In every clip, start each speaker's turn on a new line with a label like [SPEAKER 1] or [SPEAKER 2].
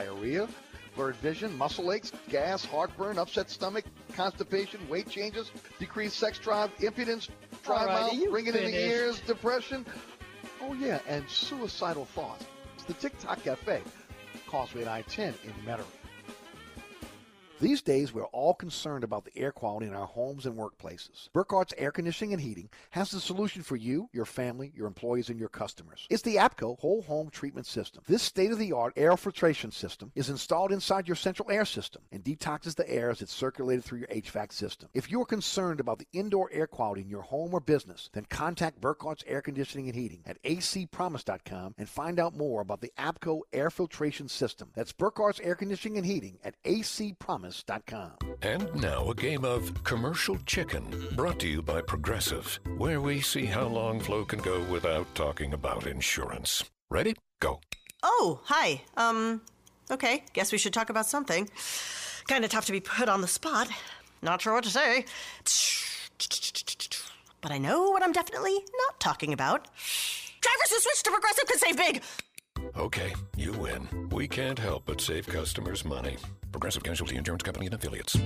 [SPEAKER 1] diarrhea, blurred vision, muscle aches, gas, heartburn, upset stomach, constipation, weight changes, decreased sex drive, impotence, dry mouth, ringing in the ears, depression. Oh yeah, and suicidal thoughts. It's the TikTok Cafe, Causeway and I-10 in Metairie. These days, we're all concerned about the air quality in our homes and workplaces. Burkhardt's Air Conditioning and Heating has the solution for you, your family, your employees, and your customers. It's the APCO Whole Home Treatment System. This state-of-the-art air filtration system is installed inside your central air system and detoxes the air as it's circulated through your HVAC system. If you're concerned about the indoor air quality in your home or business, then contact Burkhardt's Air Conditioning and Heating at acpromise.com and find out more about the APCO air filtration system. That's Burkhardt's Air Conditioning and Heating at acpromise.com.
[SPEAKER 2] And now a game of commercial chicken brought to you by Progressive, where we see how long Flo can go without talking about insurance. Ready? Go.
[SPEAKER 3] Oh, hi. Um, okay. Guess we should talk about something. Kind of tough to be put on the spot. Not sure what to say. But I know what I'm definitely not talking about. Drivers who switch to Progressive can save big.
[SPEAKER 2] Okay, you win. We can't help but save customers money. Progressive Casualty Insurance Company and Affiliates.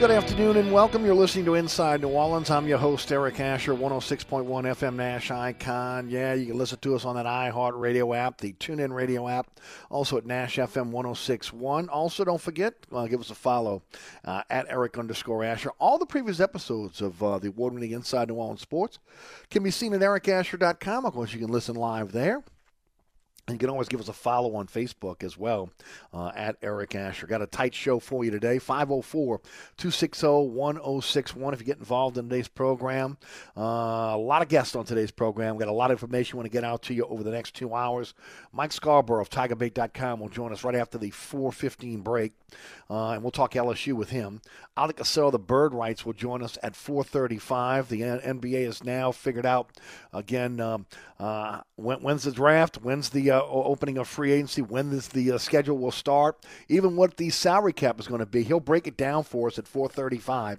[SPEAKER 4] Good
[SPEAKER 1] afternoon and welcome. You're listening to Inside New Orleans. I'm your host, Eric Asher, 106.1 FM Nash Icon. Yeah, you can listen to us on that iHeart Radio app, the TuneIn Radio app, also at Nash FM 106.1. Also, don't forget, uh, give us a follow uh, at Eric underscore Asher. All the previous episodes of uh, the award winning Inside New Orleans Sports can be seen at ericasher.com. Of course, you can listen live there. You can always give us a follow on Facebook as well uh, at Eric Asher. Got a tight show for you today 504 260 1061 if you get involved in today's program. Uh, a lot of guests on today's program. We Got a lot of information we want to get out to you over the next two hours. Mike Scarborough of TigerBait.com will join us right after the 415 break, uh, and we'll talk LSU with him. Oleh Kosel, the Bird Writes, will join us at 435. The NBA is now figured out, again, um, uh, when, when's the draft? When's the uh, opening of free agency, when this, the uh, schedule will start, even what the salary cap is going to be. He'll break it down for us at 4:35.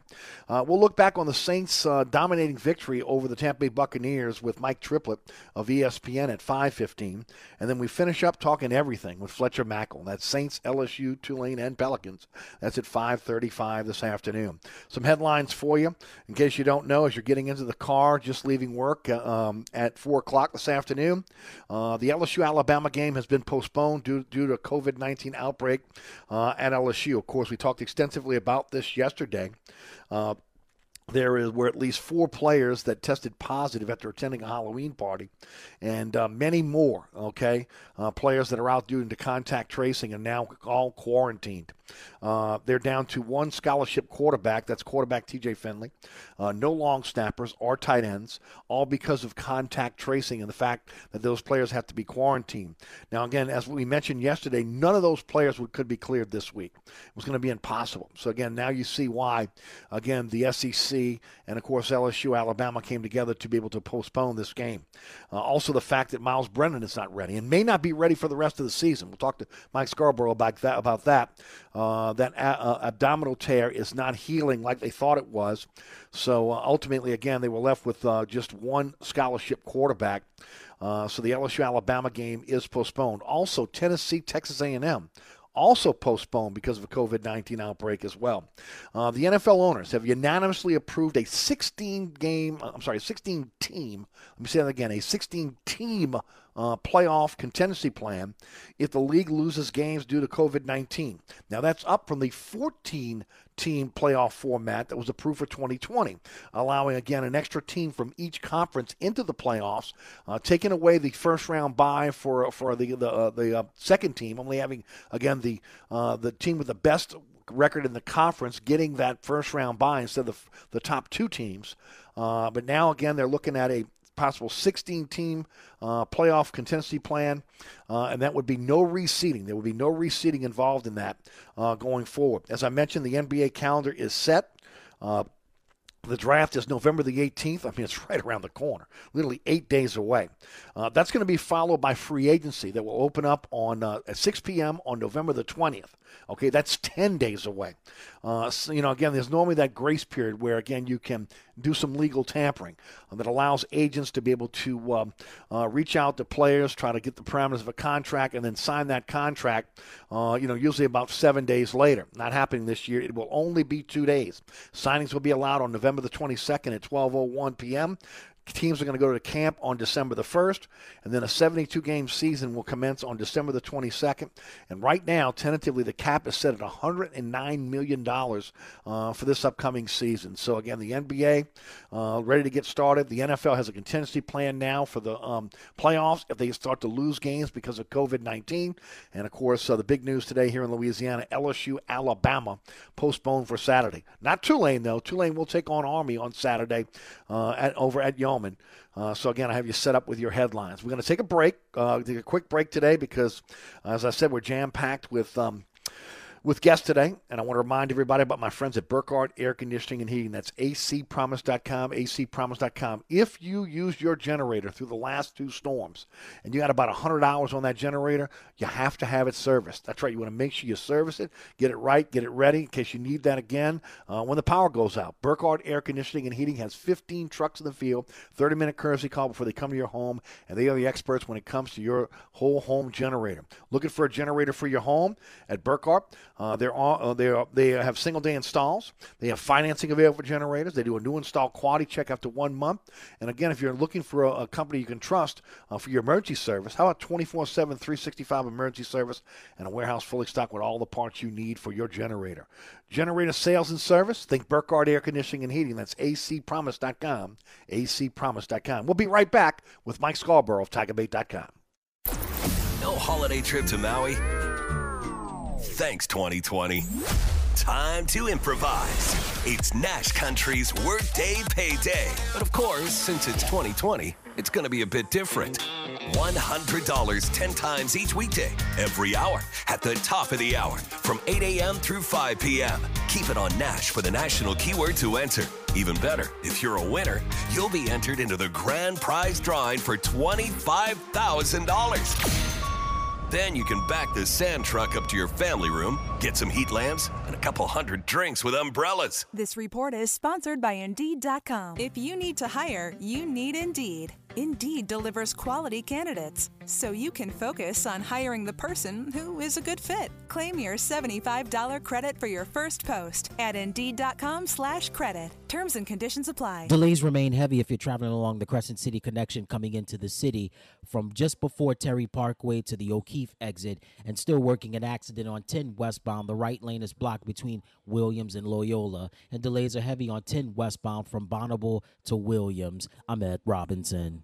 [SPEAKER 1] Uh, we'll look back on the Saints' uh, dominating victory over the Tampa Bay Buccaneers with Mike Triplett of ESPN at 5:15, and then we finish up talking everything with Fletcher Mackel. That's Saints, LSU, Tulane, and Pelicans. That's at 5:35 this afternoon. Some headlines for you, in case you don't know, as you're getting into the car, just leaving work uh, um, at four o'clock this afternoon. Uh, the LSU Alabama game has been postponed due, due to COVID 19 outbreak uh, at LSU. Of course, we talked extensively about this yesterday. Uh, there is, were at least four players that tested positive after attending a Halloween party, and uh, many more. Okay, uh, players that are out due to contact tracing and now all quarantined. Uh, they're down to one scholarship quarterback. That's quarterback T.J. Finley. Uh, no long snappers or tight ends, all because of contact tracing and the fact that those players have to be quarantined. Now, again, as we mentioned yesterday, none of those players would, could be cleared this week. It was going to be impossible. So again, now you see why. Again, the SEC and of course LSU, Alabama came together to be able to postpone this game. Uh, also, the fact that Myles Brennan is not ready and may not be ready for the rest of the season. We'll talk to Mike Scarborough about that. About that. Uh, that a- abdominal tear is not healing like they thought it was. So uh, ultimately, again, they were left with uh, just one scholarship quarterback. Uh, so the LSU Alabama game is postponed. Also, Tennessee Texas A&M also postponed because of a COVID 19 outbreak as well. Uh, the NFL owners have unanimously approved a 16 game, uh, I'm sorry, 16 team, let me say that again, a 16 team uh, playoff contingency plan if the league loses games due to COVID 19. Now, that's up from the 14 team playoff format that was approved for 2020, allowing again an extra team from each conference into the playoffs, uh, taking away the first round bye for for the the, uh, the uh, second team, only having again the uh, the team with the best record in the conference getting that first round bye instead of the top two teams. Uh, but now again they're looking at a possible 16 team uh, playoff contingency plan, uh, and that would be no reseeding. There would be no reseeding involved in that uh, going forward. As I mentioned, the NBA calendar is set. The draft is November the 18th. I mean, it's right around the corner, literally eight days away. Uh, that's going to be followed by free agency that will open up on uh, at 6 p.m. on November the 20th. Okay, that's 10 days away. Uh, so, you know, again, there's normally that grace period where, again, you can do some legal tampering uh, that allows agents to be able to um, uh, reach out to players, try to get the parameters of a contract, and then sign that contract, uh, you know, usually about seven days later. Not happening this year. It will only be two days. Signings will be allowed on November the 22nd at 12.01 p.m. Teams are going to go to camp on December the 1st, and then a 72 game season will commence on December the 22nd. And right now, tentatively, the cap is set at $109 million uh, for this upcoming season. So, again, the NBA uh, ready to get started. The NFL has a contingency plan now for the um, playoffs if they start to lose games because of COVID 19. And, of course, uh, the big news today here in Louisiana LSU, Alabama postponed for Saturday. Not Tulane, though. Tulane will take on Army on Saturday uh, at, over at Yulman. Uh, so again, I have you set up with your headlines. We're going to take a break, uh, take a quick break today because, as I said, we're jam packed with. Um, with guests today, and I want to remind everybody about my friends at Burkhardt Air Conditioning and Heating. That's acpromise.com, acpromise.com. If you used your generator through the last two storms and you got about 100 hours on that generator, you have to have it serviced. That's right. You want to make sure you service it, get it right, get it ready in case you need that again uh, when the power goes out. Burkhardt Air Conditioning and Heating has 15 trucks in the field, 30 minute courtesy call before they come to your home, and they are the experts when it comes to your whole home generator. Looking for a generator for your home at Burkhardt? Uh, they're all, uh, they are, they have single day installs. They have financing available for generators. They do a new install quality check after one month. And again, if you're looking for a, a company you can trust uh, for your emergency service, how about 24 7, 365 emergency service and a warehouse fully stocked with all the parts you need for your generator? Generator sales and service, think Burkhardt Air Conditioning and Heating. That's acpromise.com, acpromise.com. We'll be right back with Mike Scarborough of TigerBait.com.
[SPEAKER 5] No holiday trip to Maui? Thanks, 2020. Time to improvise. It's Nash Country's Workday Payday. But of course, since it's 2020, it's going to be a bit different. $100 10 times each weekday, every hour, at the top of the hour, from 8 a.m. through 5 p.m. Keep it on Nash for the national keyword to enter. Even better, if you're a winner, you'll be entered into the grand prize drawing for $25,000. Then you can back the sand truck up to your family room, get some heat lamps, and a couple hundred drinks with umbrellas.
[SPEAKER 6] This report is sponsored by Indeed.com. If you need to hire, you need Indeed. Indeed delivers quality candidates, so you can focus on hiring the person who is a good fit. Claim your $75 credit for your first post at Indeed.com/credit. Terms and conditions apply.
[SPEAKER 7] Delays remain heavy if you're traveling along the Crescent City connection coming into the city from just before Terry Parkway to the O'Keefe exit and still working an accident on 10 westbound. The right lane is blocked between Williams and Loyola, and delays are heavy on 10 westbound from Bonnabel to Williams. I'm Ed Robinson.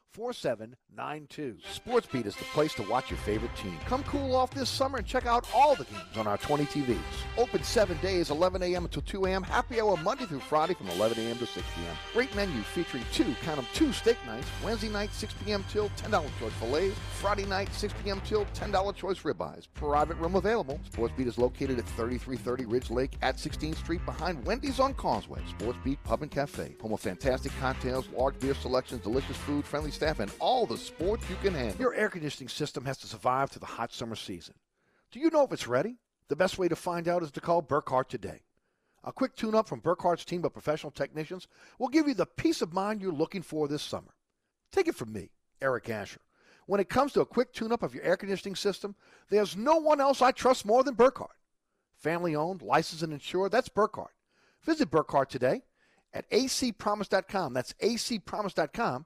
[SPEAKER 1] 4792. SportsBeat is the place to watch your favorite team. Come cool off this summer and check out all the games on our 20 TVs. Open seven days, 11 a.m. until 2 a.m. Happy hour Monday through Friday from 11 a.m. to 6 p.m. Great menu featuring two, count them, two steak nights. Wednesday night, 6 p.m. till $10 choice fillets. Friday night, 6 p.m. till $10 choice ribeyes. Private room available. SportsBeat is located at 3330 Ridge Lake at 16th Street behind Wendy's on Causeway. SportsBeat Pub and Cafe. Home of fantastic cocktails, large beer selections, delicious food, friendly staff, and all the sports you can handle. Your air conditioning system has to survive through the hot summer season. Do you know if it's ready? The best way to find out is to call Burkhardt today. A quick tune up from Burkhardt's team of professional technicians will give you the peace of mind you're looking for this summer. Take it from me, Eric Asher. When it comes to a quick tune up of your air conditioning system, there's no one else I trust more than Burkhardt. Family owned, licensed, and insured, that's Burkhardt. Visit Burkhardt today at acpromise.com. That's acpromise.com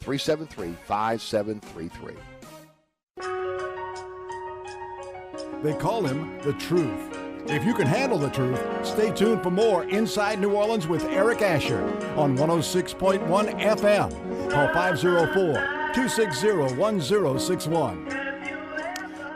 [SPEAKER 1] 504-373-5733.
[SPEAKER 8] They call him the truth. If you can handle the truth, stay tuned for more Inside New Orleans with Eric Asher on 106.1 FM. Call 504 260 1061.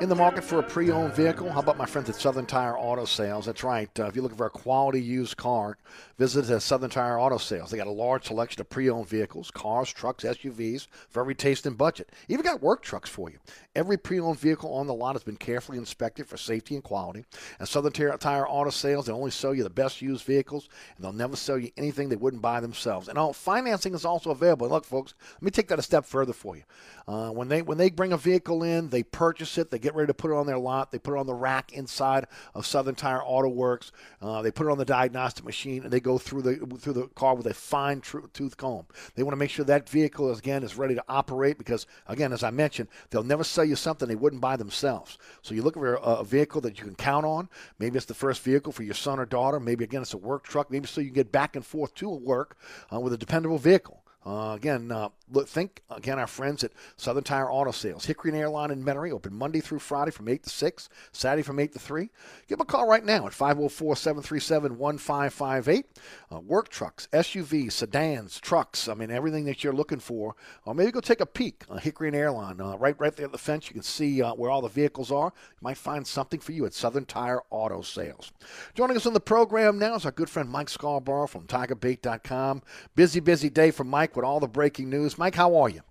[SPEAKER 1] In the market for a pre owned vehicle? How about my friends at Southern Tire Auto Sales? That's right. Uh, if you're looking for a quality used car, visit uh, Southern Tire Auto Sales. They got a large selection of pre owned vehicles, cars, trucks, SUVs for every taste and budget. Even got work trucks for you. Every pre owned vehicle on the lot has been carefully inspected for safety and quality. And Southern Tire Auto Sales, they only sell you the best used vehicles, and they'll never sell you anything they wouldn't buy themselves. And all financing is also available. And look, folks, let me take that a step further for you. Uh, when they when they bring a vehicle in, they purchase it, they get ready to put it on their lot, they put it on the rack inside of Southern Tire Auto Works. Uh, they put it on the diagnostic machine, and they go through the through the car with a fine tooth comb. They want to make sure that vehicle again is ready to operate because again, as I mentioned, they'll never sell you something they wouldn't buy themselves. So you're looking for a, a vehicle that you can count on. Maybe it's the first vehicle for your son or daughter. Maybe again it's a work truck. Maybe so you can get back and forth to work uh, with a dependable vehicle. Uh, again, uh, look, think again our friends at Southern Tire Auto Sales, Hickory and Airline in Metairie, open Monday through Friday from 8 to 6, Saturday from 8 to 3. Give them a call right now at 504-737-1558. Uh, work trucks, SUVs, sedans, trucks, I mean everything that you're looking for. Or maybe go take a peek on Hickory and Airline. Uh, right right there at the fence, you can see uh, where all the vehicles are. You might find something for you at Southern Tire Auto Sales. Joining us on the program now is our good friend Mike Scarborough from TigerBait.com. Busy, busy day for Mike with all the breaking news. Mike, how are you?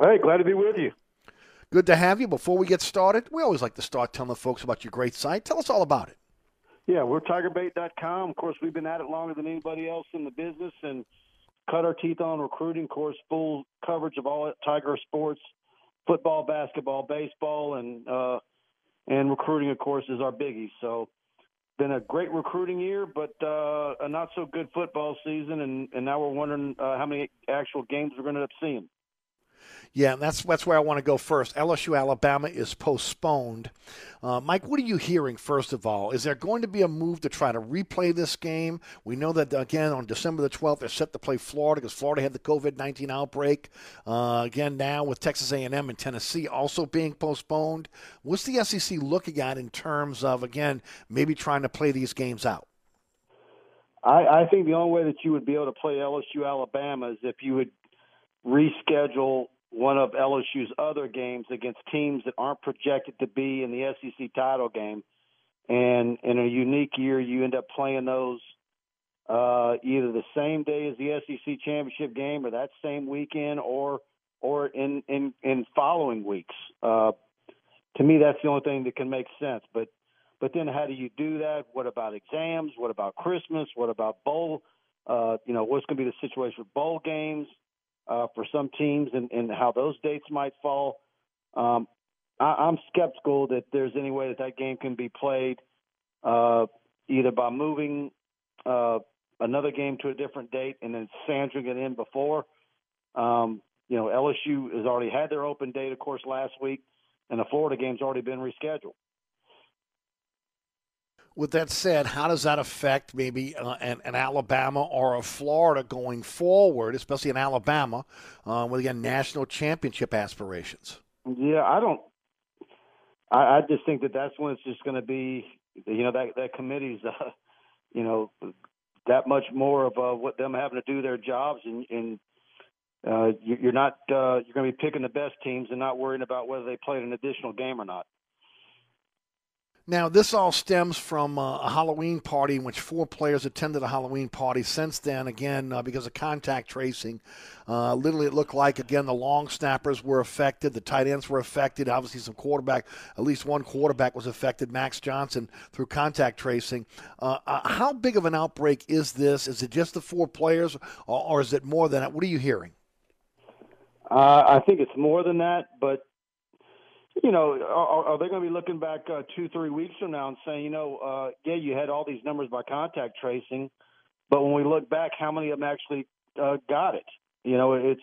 [SPEAKER 9] Hey, glad to be with you.
[SPEAKER 1] Good to have you. Before we get started, we always like to start telling the folks about your great site. Tell us all about it.
[SPEAKER 9] Yeah, we're tigerbait.com. Of course, we've been at it longer than anybody else in the business, and cut our teeth on recruiting. Of course, full coverage of all Tiger sports, football, basketball, baseball, and uh, and recruiting, of course, is our biggie. So, been a great recruiting year, but uh, a not so good football season, and, and now we're wondering uh, how many actual games we're going to end up seeing.
[SPEAKER 1] Yeah, that's that's where I want to go first. LSU Alabama is postponed. Uh, Mike, what are you hearing first of all? Is there going to be a move to try to replay this game? We know that again on December the 12th they're set to play Florida because Florida had the COVID 19 outbreak. Uh, again now with Texas A&M and Tennessee also being postponed. What's the SEC looking at in terms of again maybe trying to play these games out?
[SPEAKER 9] I, I think the only way that you would be able to play LSU Alabama is if you would reschedule one of LSU's other games against teams that aren't projected to be in the SEC title game. And in a unique year, you end up playing those uh, either the same day as the SEC championship game, or that same weekend, or or in in in following weeks. Uh, to me, that's the only thing that can make sense. But but then, how do you do that? What about exams? What about Christmas? What about bowl? Uh, you know, what's going to be the situation with bowl games? Uh, for some teams and, and how those dates might fall. Um, I, I'm skeptical that there's any way that that game can be played uh, either by moving uh, another game to a different date and then sandwching it in before. Um, you know, LSU has already had their open date, of course, last week, and the Florida game's already been rescheduled.
[SPEAKER 1] With that said, how does that affect maybe uh, an, an, Alabama or a Florida going forward, especially in Alabama, uh, with again national championship aspirations?
[SPEAKER 9] Yeah, I don't. I, I just think that that's when it's just going to be, you know, that that committee's, uh, you know, that much more of uh, what them having to do their jobs, and, and uh, you're not uh, you're going to be picking the best teams and not worrying about whether they played an additional game or not.
[SPEAKER 1] Now, this all stems from uh, a Halloween party in which four players attended a Halloween party. Since then, again, uh, because of contact tracing, uh, literally it looked like, again, the long snappers were affected, the tight ends were affected. Obviously, some quarterback, at least one quarterback was affected, Max Johnson, through contact tracing. Uh, uh, how big of an outbreak is this? Is it just the four players, or, or is it more than that? What are you hearing?
[SPEAKER 9] Uh, I think it's more than that, but you know, are, are they going to be looking back uh, two, three weeks from now and saying, you know, uh, yeah, you had all these numbers by contact tracing, but when we look back, how many of them actually uh, got it? You know, it's,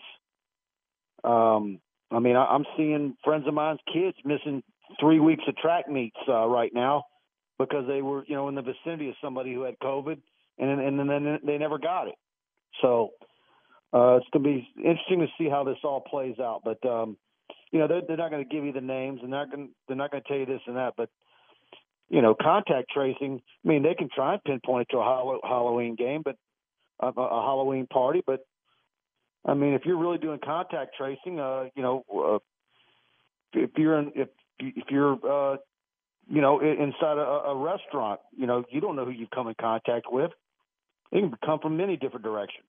[SPEAKER 9] um, I mean, I, I'm seeing friends of mine's kids missing three weeks of track meets uh, right now because they were, you know, in the vicinity of somebody who had COVID, and and then they never got it. So uh, it's going to be interesting to see how this all plays out. But um, you know, they're, they're not going to give you the names and they're not going they're not going to tell you this and that, but you know, contact tracing. I mean, they can try and pinpoint it to a Halloween game, but a, a Halloween party. But I mean, if you're really doing contact tracing, uh, you know, uh, if you're in, if if you're uh, you know inside a, a restaurant, you know, you don't know who you've come in contact with. It can come from many different directions.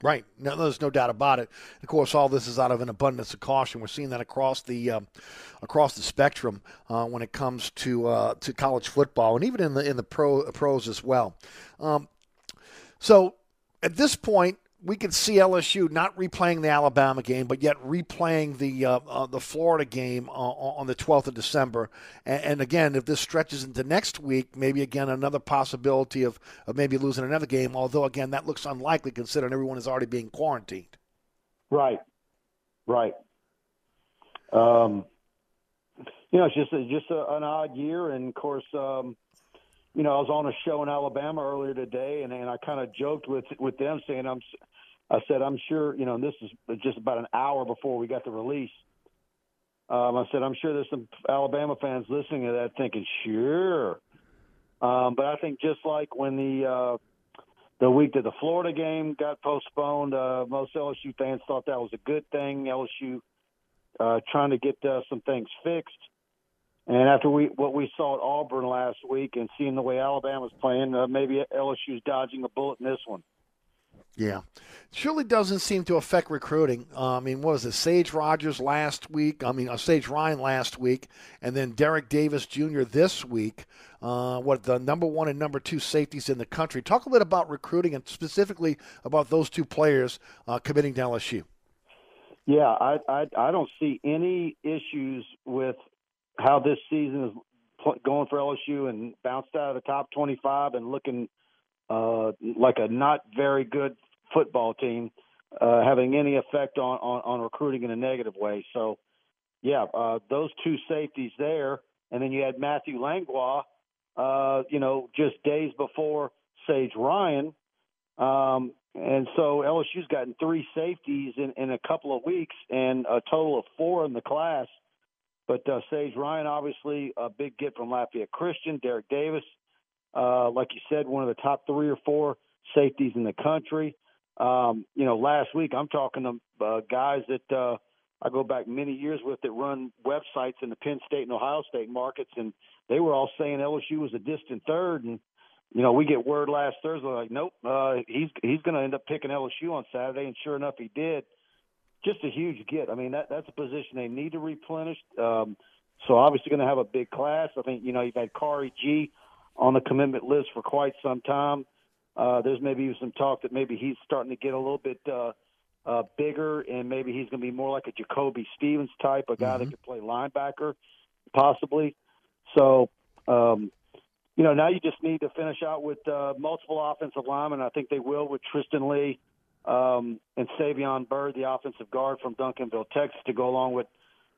[SPEAKER 1] Right. There's no doubt about it. Of course, all this is out of an abundance of caution. We're seeing that across the uh, across the spectrum uh, when it comes to uh, to college football, and even in the in the pro pros as well. Um, so at this point, we could see LSU not replaying the Alabama game, but yet replaying the uh, uh, the Florida game uh, on the 12th of December. And, and, again, if this stretches into next week, maybe again another possibility of, of maybe losing another game. Although again, that looks unlikely considering everyone is already being quarantined.
[SPEAKER 9] Right, right. Um, you know, it's just just a, an odd year, and of course. Um, you know, I was on a show in Alabama earlier today, and, and I kind of joked with with them, saying I'm, I said I'm sure, you know, and this is just about an hour before we got the release. Um, I said I'm sure there's some Alabama fans listening to that thinking, sure, um, but I think just like when the uh, the week that the Florida game got postponed, uh, most LSU fans thought that was a good thing. LSU uh, trying to get uh, some things fixed. And after we what we saw at Auburn last week and seeing the way Alabama's playing, uh, maybe LSU's dodging a bullet in this one.
[SPEAKER 1] Yeah. Surely doesn't seem to affect recruiting. Uh, I mean, what was it? Sage Rogers last week. I mean, uh, Sage Ryan last week, and then Derrick Davis Jr. this week. Uh, what the number one and number two safeties in the country. Talk a bit about recruiting and specifically about those two players uh, committing to LSU.
[SPEAKER 9] Yeah, I, I I don't see any issues with how this season is going for LSU and bounced out of the top 25 and looking uh, like a not very good football team uh, having any effect on, on, on recruiting in a negative way. So, yeah, uh, those two safeties there, and then you had Matthew Langlois, uh, you know, just days before Sage Ryan. Um, and so LSU's gotten three safeties in, in a couple of weeks and a total of four in the class. But uh, Sage Ryan, obviously, a big get from Lafayette Christian. Derrick Davis, uh, like you said, one of the top three or four safeties in the country. Um, you know, last week I'm talking to uh, guys that uh, I go back many years with that run websites in the Penn State and Ohio State markets, and they were all saying LSU was a distant third. And you know, we get word last Thursday like, nope, uh, he's he's going to end up picking LSU on Saturday, and sure enough, he did. Just a huge get. I mean, that that's a position they need to replenish. Um, so obviously going to have a big class. I think you know you've had Khari Gee on the commitment list for quite some time. Uh, there's maybe some talk that maybe he's starting to get a little bit uh, uh, bigger, and maybe he's going to be more like a Jacoby Stevens type, a guy
[SPEAKER 1] Mm-hmm.
[SPEAKER 9] that could play linebacker, possibly. So, um, you know, now you just need to finish out with uh, multiple offensive linemen. I think they will with Tristan Lee um, and Savion Byrd, the offensive guard from Duncanville, Texas, to go along with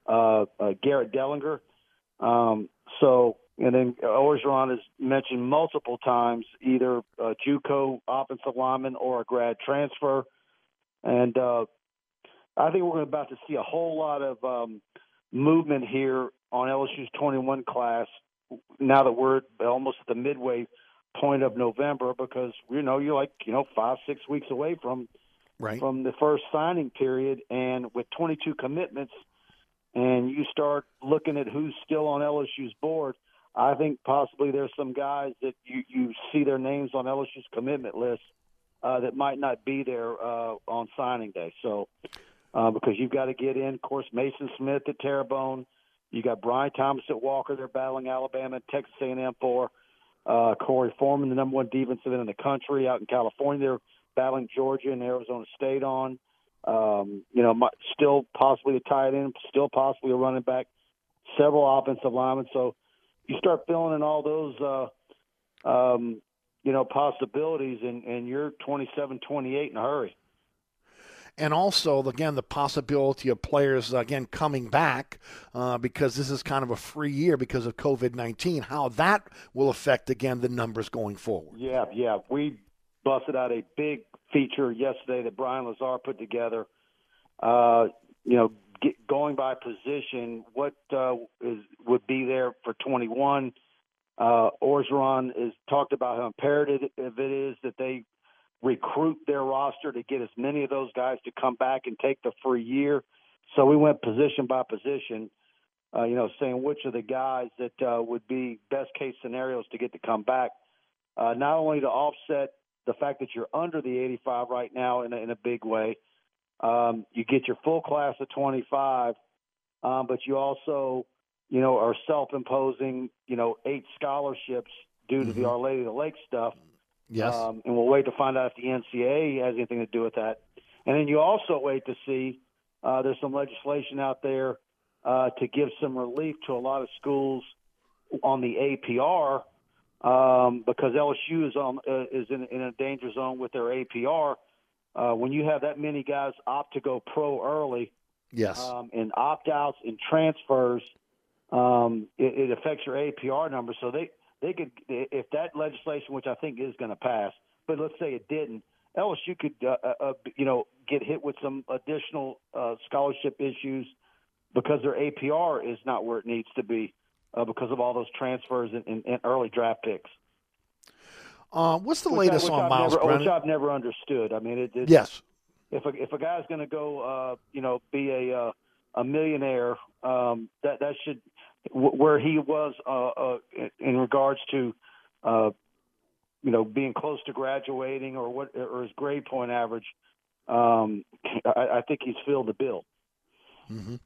[SPEAKER 9] uh, uh, Garrett Dellinger. Um, so, and then Orgeron has mentioned multiple times either a JUCO offensive lineman or a grad transfer, and uh, I think we're about to see a whole lot of um, movement here on LSU's 21 class now that we're almost at the midway point of November because you know you're like you know five six weeks away from
[SPEAKER 1] right.
[SPEAKER 9] from the first signing period, and with 22 commitments, and you start looking at who's still on LSU's board. I think possibly there's some guys that you you see their names on LSU's commitment list uh, that might not be there uh, on signing day. So uh, because you've got to get in, of course, Maason Smith at Terrebonne. You got Brian Thomas at Walker. They're battling Alabama and Texas A&M for. Uh, Korey Foreman, the number one defensive end in the country, out in California. They're battling Georgia and Arizona State on. Um, you know, my, still possibly a tight end, still possibly a running back, several offensive linemen. So you start filling in all those, uh, um, you know, possibilities, and, and you're 27, 28 in a hurry.
[SPEAKER 1] and also again the possibility of players again coming back uh, because this is kind of a free year because of COVID nineteen. How that will affect again the numbers going forward.
[SPEAKER 9] Yeah, yeah. We busted out a big feature yesterday that Brian Lazar put together. Uh, you know, get, going by position, what uh, is would be there for 21. Uh, Orgeron has talked about how imperative it is that they recruit their roster to get as many of those guys to come back and take the free year. So we went position by position, uh, you know, saying which of the guys that uh, would be best case scenarios to get to come back. Uh, not only to offset the fact that you're under the 85 right now in a, in a big way, um, you get your full class of 25, um, but you also, you know, are self-imposing, you know, eight scholarships due to the Our Lady of the Lake stuff.
[SPEAKER 1] Yes.
[SPEAKER 9] Um, and we'll wait to find out if the NCAA has anything to do with that. And then you also wait to see uh, there's some legislation out there uh, to give some relief to a lot of schools on the APR um, because LSU is on uh, is in, in a danger zone with their APR. Uh, when you have that many guys opt to go pro early,
[SPEAKER 1] Yes.
[SPEAKER 9] um, and opt outs and transfers, um, it, it affects your APR number. So they they could if that legislation, which I think is going to pass, but let's say it didn't, LSU could uh, uh, uh, you know get hit with some additional uh, scholarship issues because their APR is not where it needs to be uh, because of all those transfers and, and, and early draft picks.
[SPEAKER 1] Uh, what's the
[SPEAKER 9] Which
[SPEAKER 1] latest
[SPEAKER 9] which
[SPEAKER 1] on
[SPEAKER 9] I've
[SPEAKER 1] Myles
[SPEAKER 9] never,
[SPEAKER 1] Brennan?
[SPEAKER 9] Which I've never understood. I mean, it, it,
[SPEAKER 1] Yes.
[SPEAKER 9] if a if a guy's going to go, uh, you know, be a uh, a millionaire, um, that that should where he was uh, uh, in regards to uh, you know, being close to graduating or what or his grade point average, um, I, I think he's filled the bill.
[SPEAKER 1] Mm-hmm.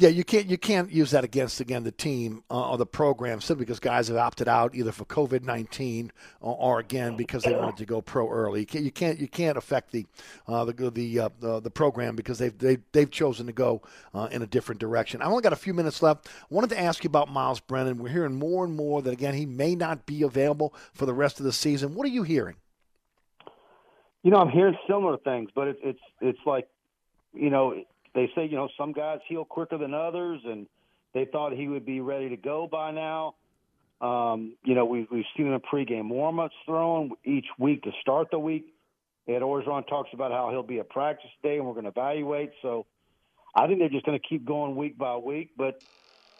[SPEAKER 1] Yeah, you can't you can't use that against again the team uh, or the program simply because guys have opted out either for COVID nineteen or, or, again because they wanted to go pro early. You can't you can't, you can't affect the uh, the the, uh, the, program because they've they, they've chosen to go uh, in a different direction. I've only got a few minutes left. I wanted to ask you about Myles Brennan. We're hearing more and more that again he may not be available for the rest of the season. What are you hearing?
[SPEAKER 9] You know, I'm hearing similar things, but it, it's it's like you know they say you know some guys heal quicker than others, and they thought he would be ready to go by now. Um, you know, we've we've seen in pregame warmups thrown each week to start the week. Ed Orgeron talks about how he'll be at practice day, and we're going to evaluate. So, I think they're just going to keep going week by week. But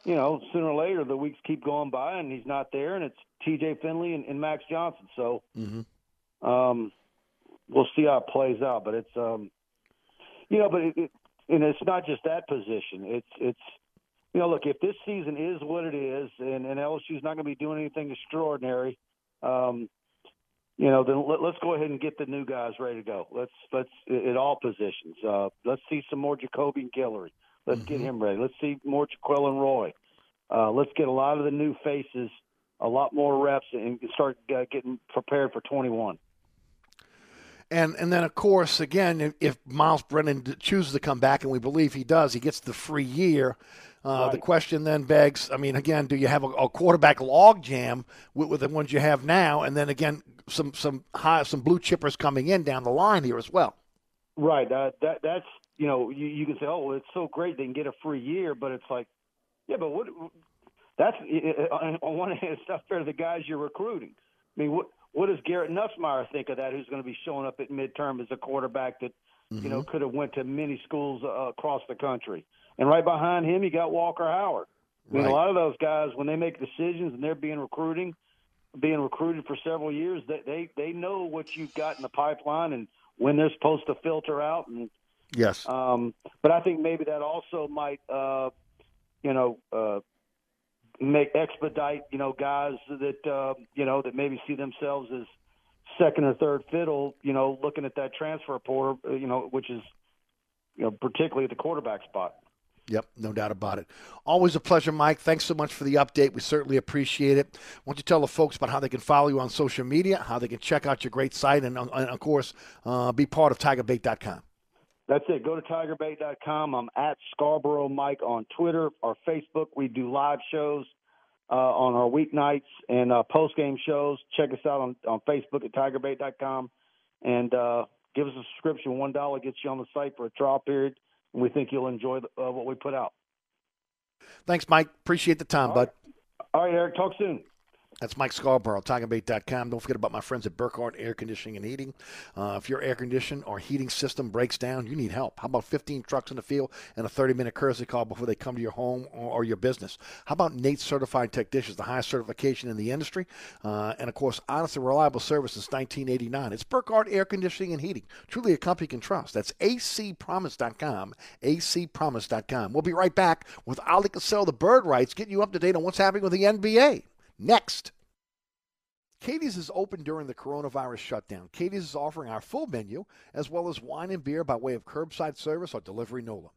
[SPEAKER 9] you know, sooner or later the weeks keep going by, and he's not there, and it's T.J. Finley and, and Max Johnson. So,
[SPEAKER 1] mm-hmm.
[SPEAKER 9] um, we'll see how it plays out. But it's um, you know, but it, it, and it's not just that position. It's it's you know, look, if this season is what it is, and, and LSU's not going to be doing anything extraordinary, um, you know, then let, us go ahead and get the new guys ready to go. Let's let's at all positions. Uh, let's see some more Jacobian Guillory. Let's mm-hmm. get him ready. Let's see more Jaquelin Roy. Uh, let's get a lot of the new faces, a lot more reps, and start uh, getting prepared for 21.
[SPEAKER 1] And and then of course again, if, if, Myles Brennan chooses to come back, and we believe he does, he gets the free year. Uh, right. The question then begs: I mean, again, do you have a, a quarterback log jam with, with, the ones you have now, and then again some some high some blue chippers coming in down the line here as well?
[SPEAKER 9] Right. Uh, that that's you know you, you can say, oh, it's so great they can get a free year, but it's like, yeah, but what? That's on one hand, it's not fair to the guys you're recruiting. I mean, what what does Garrett Nussmeier think of that? Who's going to be showing up at midterm as a quarterback that mm-hmm. you know mm-hmm. could have went to many schools uh, across the country, and right behind him you got Walker Howard. I mean, right. a lot of those guys when they make decisions and they're being recruiting, being recruited for several years, they they they know what you've got in the pipeline and when they're supposed to filter out. And
[SPEAKER 1] yes,
[SPEAKER 9] um, but I think maybe that also might, uh, you know, uh, make expedite you know guys that uh, you know that maybe see themselves as second or third fiddle you know looking at that transfer portal uh, you know which is you know particularly at the quarterback spot
[SPEAKER 1] Yep, no doubt about it. Always a pleasure, Mike. Thanks so much for the update. We certainly appreciate it. Why don't you tell the folks about how they can follow you on social media, how they can check out your great site, and, and of course, uh, be part of TigerBait.com.
[SPEAKER 9] That's it. Go to tigerbait.com. I'm at Scarborough Mike on Twitter or Facebook. We do live shows uh, on our weeknights and uh, post game shows. Check us out on, on Facebook at tigerbait.com and uh, give us a subscription. One dollar gets you on the site for a trial period, and we think you'll enjoy the, uh, what we put out.
[SPEAKER 1] Thanks, Mike. Appreciate the time,
[SPEAKER 9] All
[SPEAKER 1] bud.
[SPEAKER 9] Right. All right, Eric. Talk soon.
[SPEAKER 1] That's Mike Scarborough, TigerBait.com. Don't forget about my friends at Burkhardt Air Conditioning and Heating. Uh, if your air condition or heating system breaks down, you need help. How about 15 trucks in the field and a 30 minute courtesy call before they come to your home or, or your business? How about NATE Certified Technicians, the highest certification in the industry? Uh, and of course, honest and reliable service since 1989. It's Burkhardt Air Conditioning and Heating. Truly a company you can trust. That's acpromise.com. acpromise.com. We'll be right back with Oleh Kosel, the Bird Writes, getting you up to date on what's happening with the NBA. Next. Katie's is open during the coronavirus shutdown. Katie's is offering our full menu as well as wine and beer by way of curbside service or delivery NOLA.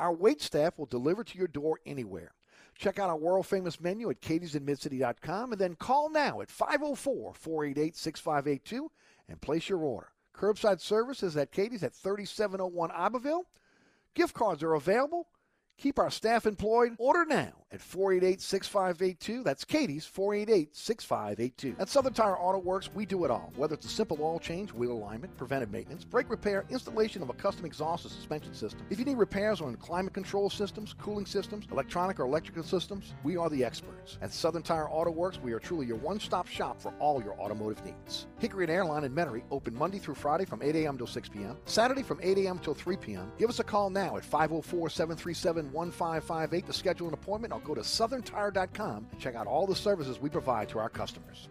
[SPEAKER 1] Our wait staff will deliver to your door anywhere. Check out our world famous menu at katiesinmidcity.com and then call now at 504 488 6582 and place your order. Curbside service is at Katie's at 3701 Iberville. Gift cards are available. Keep our staff employed. Order now at 488 6582. That's Katie's 488 6582. At Southern Tire Auto Works, we do it all. Whether it's a simple oil change, wheel alignment, preventive maintenance, brake repair, installation of a custom exhaust or suspension system. If you need repairs on climate control systems, cooling systems, electronic or electrical systems, we are the experts. At Southern Tire Auto Works, we are truly your one stop shop for all your automotive needs. Hickory and Airline in Metairie open Monday through Friday from 8 a.m. till 6 p.m., Saturday from 8 a.m. till 3 p.m. Give us a call now at 504 737 1558 to schedule an appointment or go to southerntire.com and check out all the services we provide to our customers.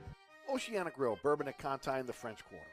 [SPEAKER 1] Oceana Grill, Bourbon at Conti in the French Quarter.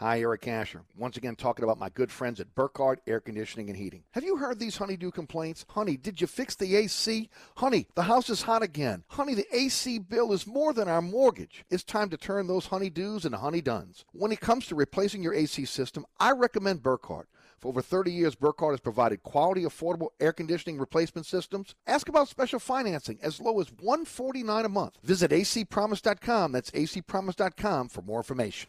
[SPEAKER 1] Hi, Eric Asher. Once again, talking about my good friends at Burkhardt Air Conditioning and Heating. Have you heard these honeydew complaints? Honey, did you fix the AC? Honey, the house is hot again. Honey, the AC bill is more than our mortgage. It's time to turn those honeydews into honeyduns. When it comes to replacing your AC system, I recommend Burkhardt. For over 30 years, Burkhardt has provided quality, affordable air conditioning replacement systems. Ask about special financing as low as 149 a month. Visit acpromise.com. That's acpromise.com for more information.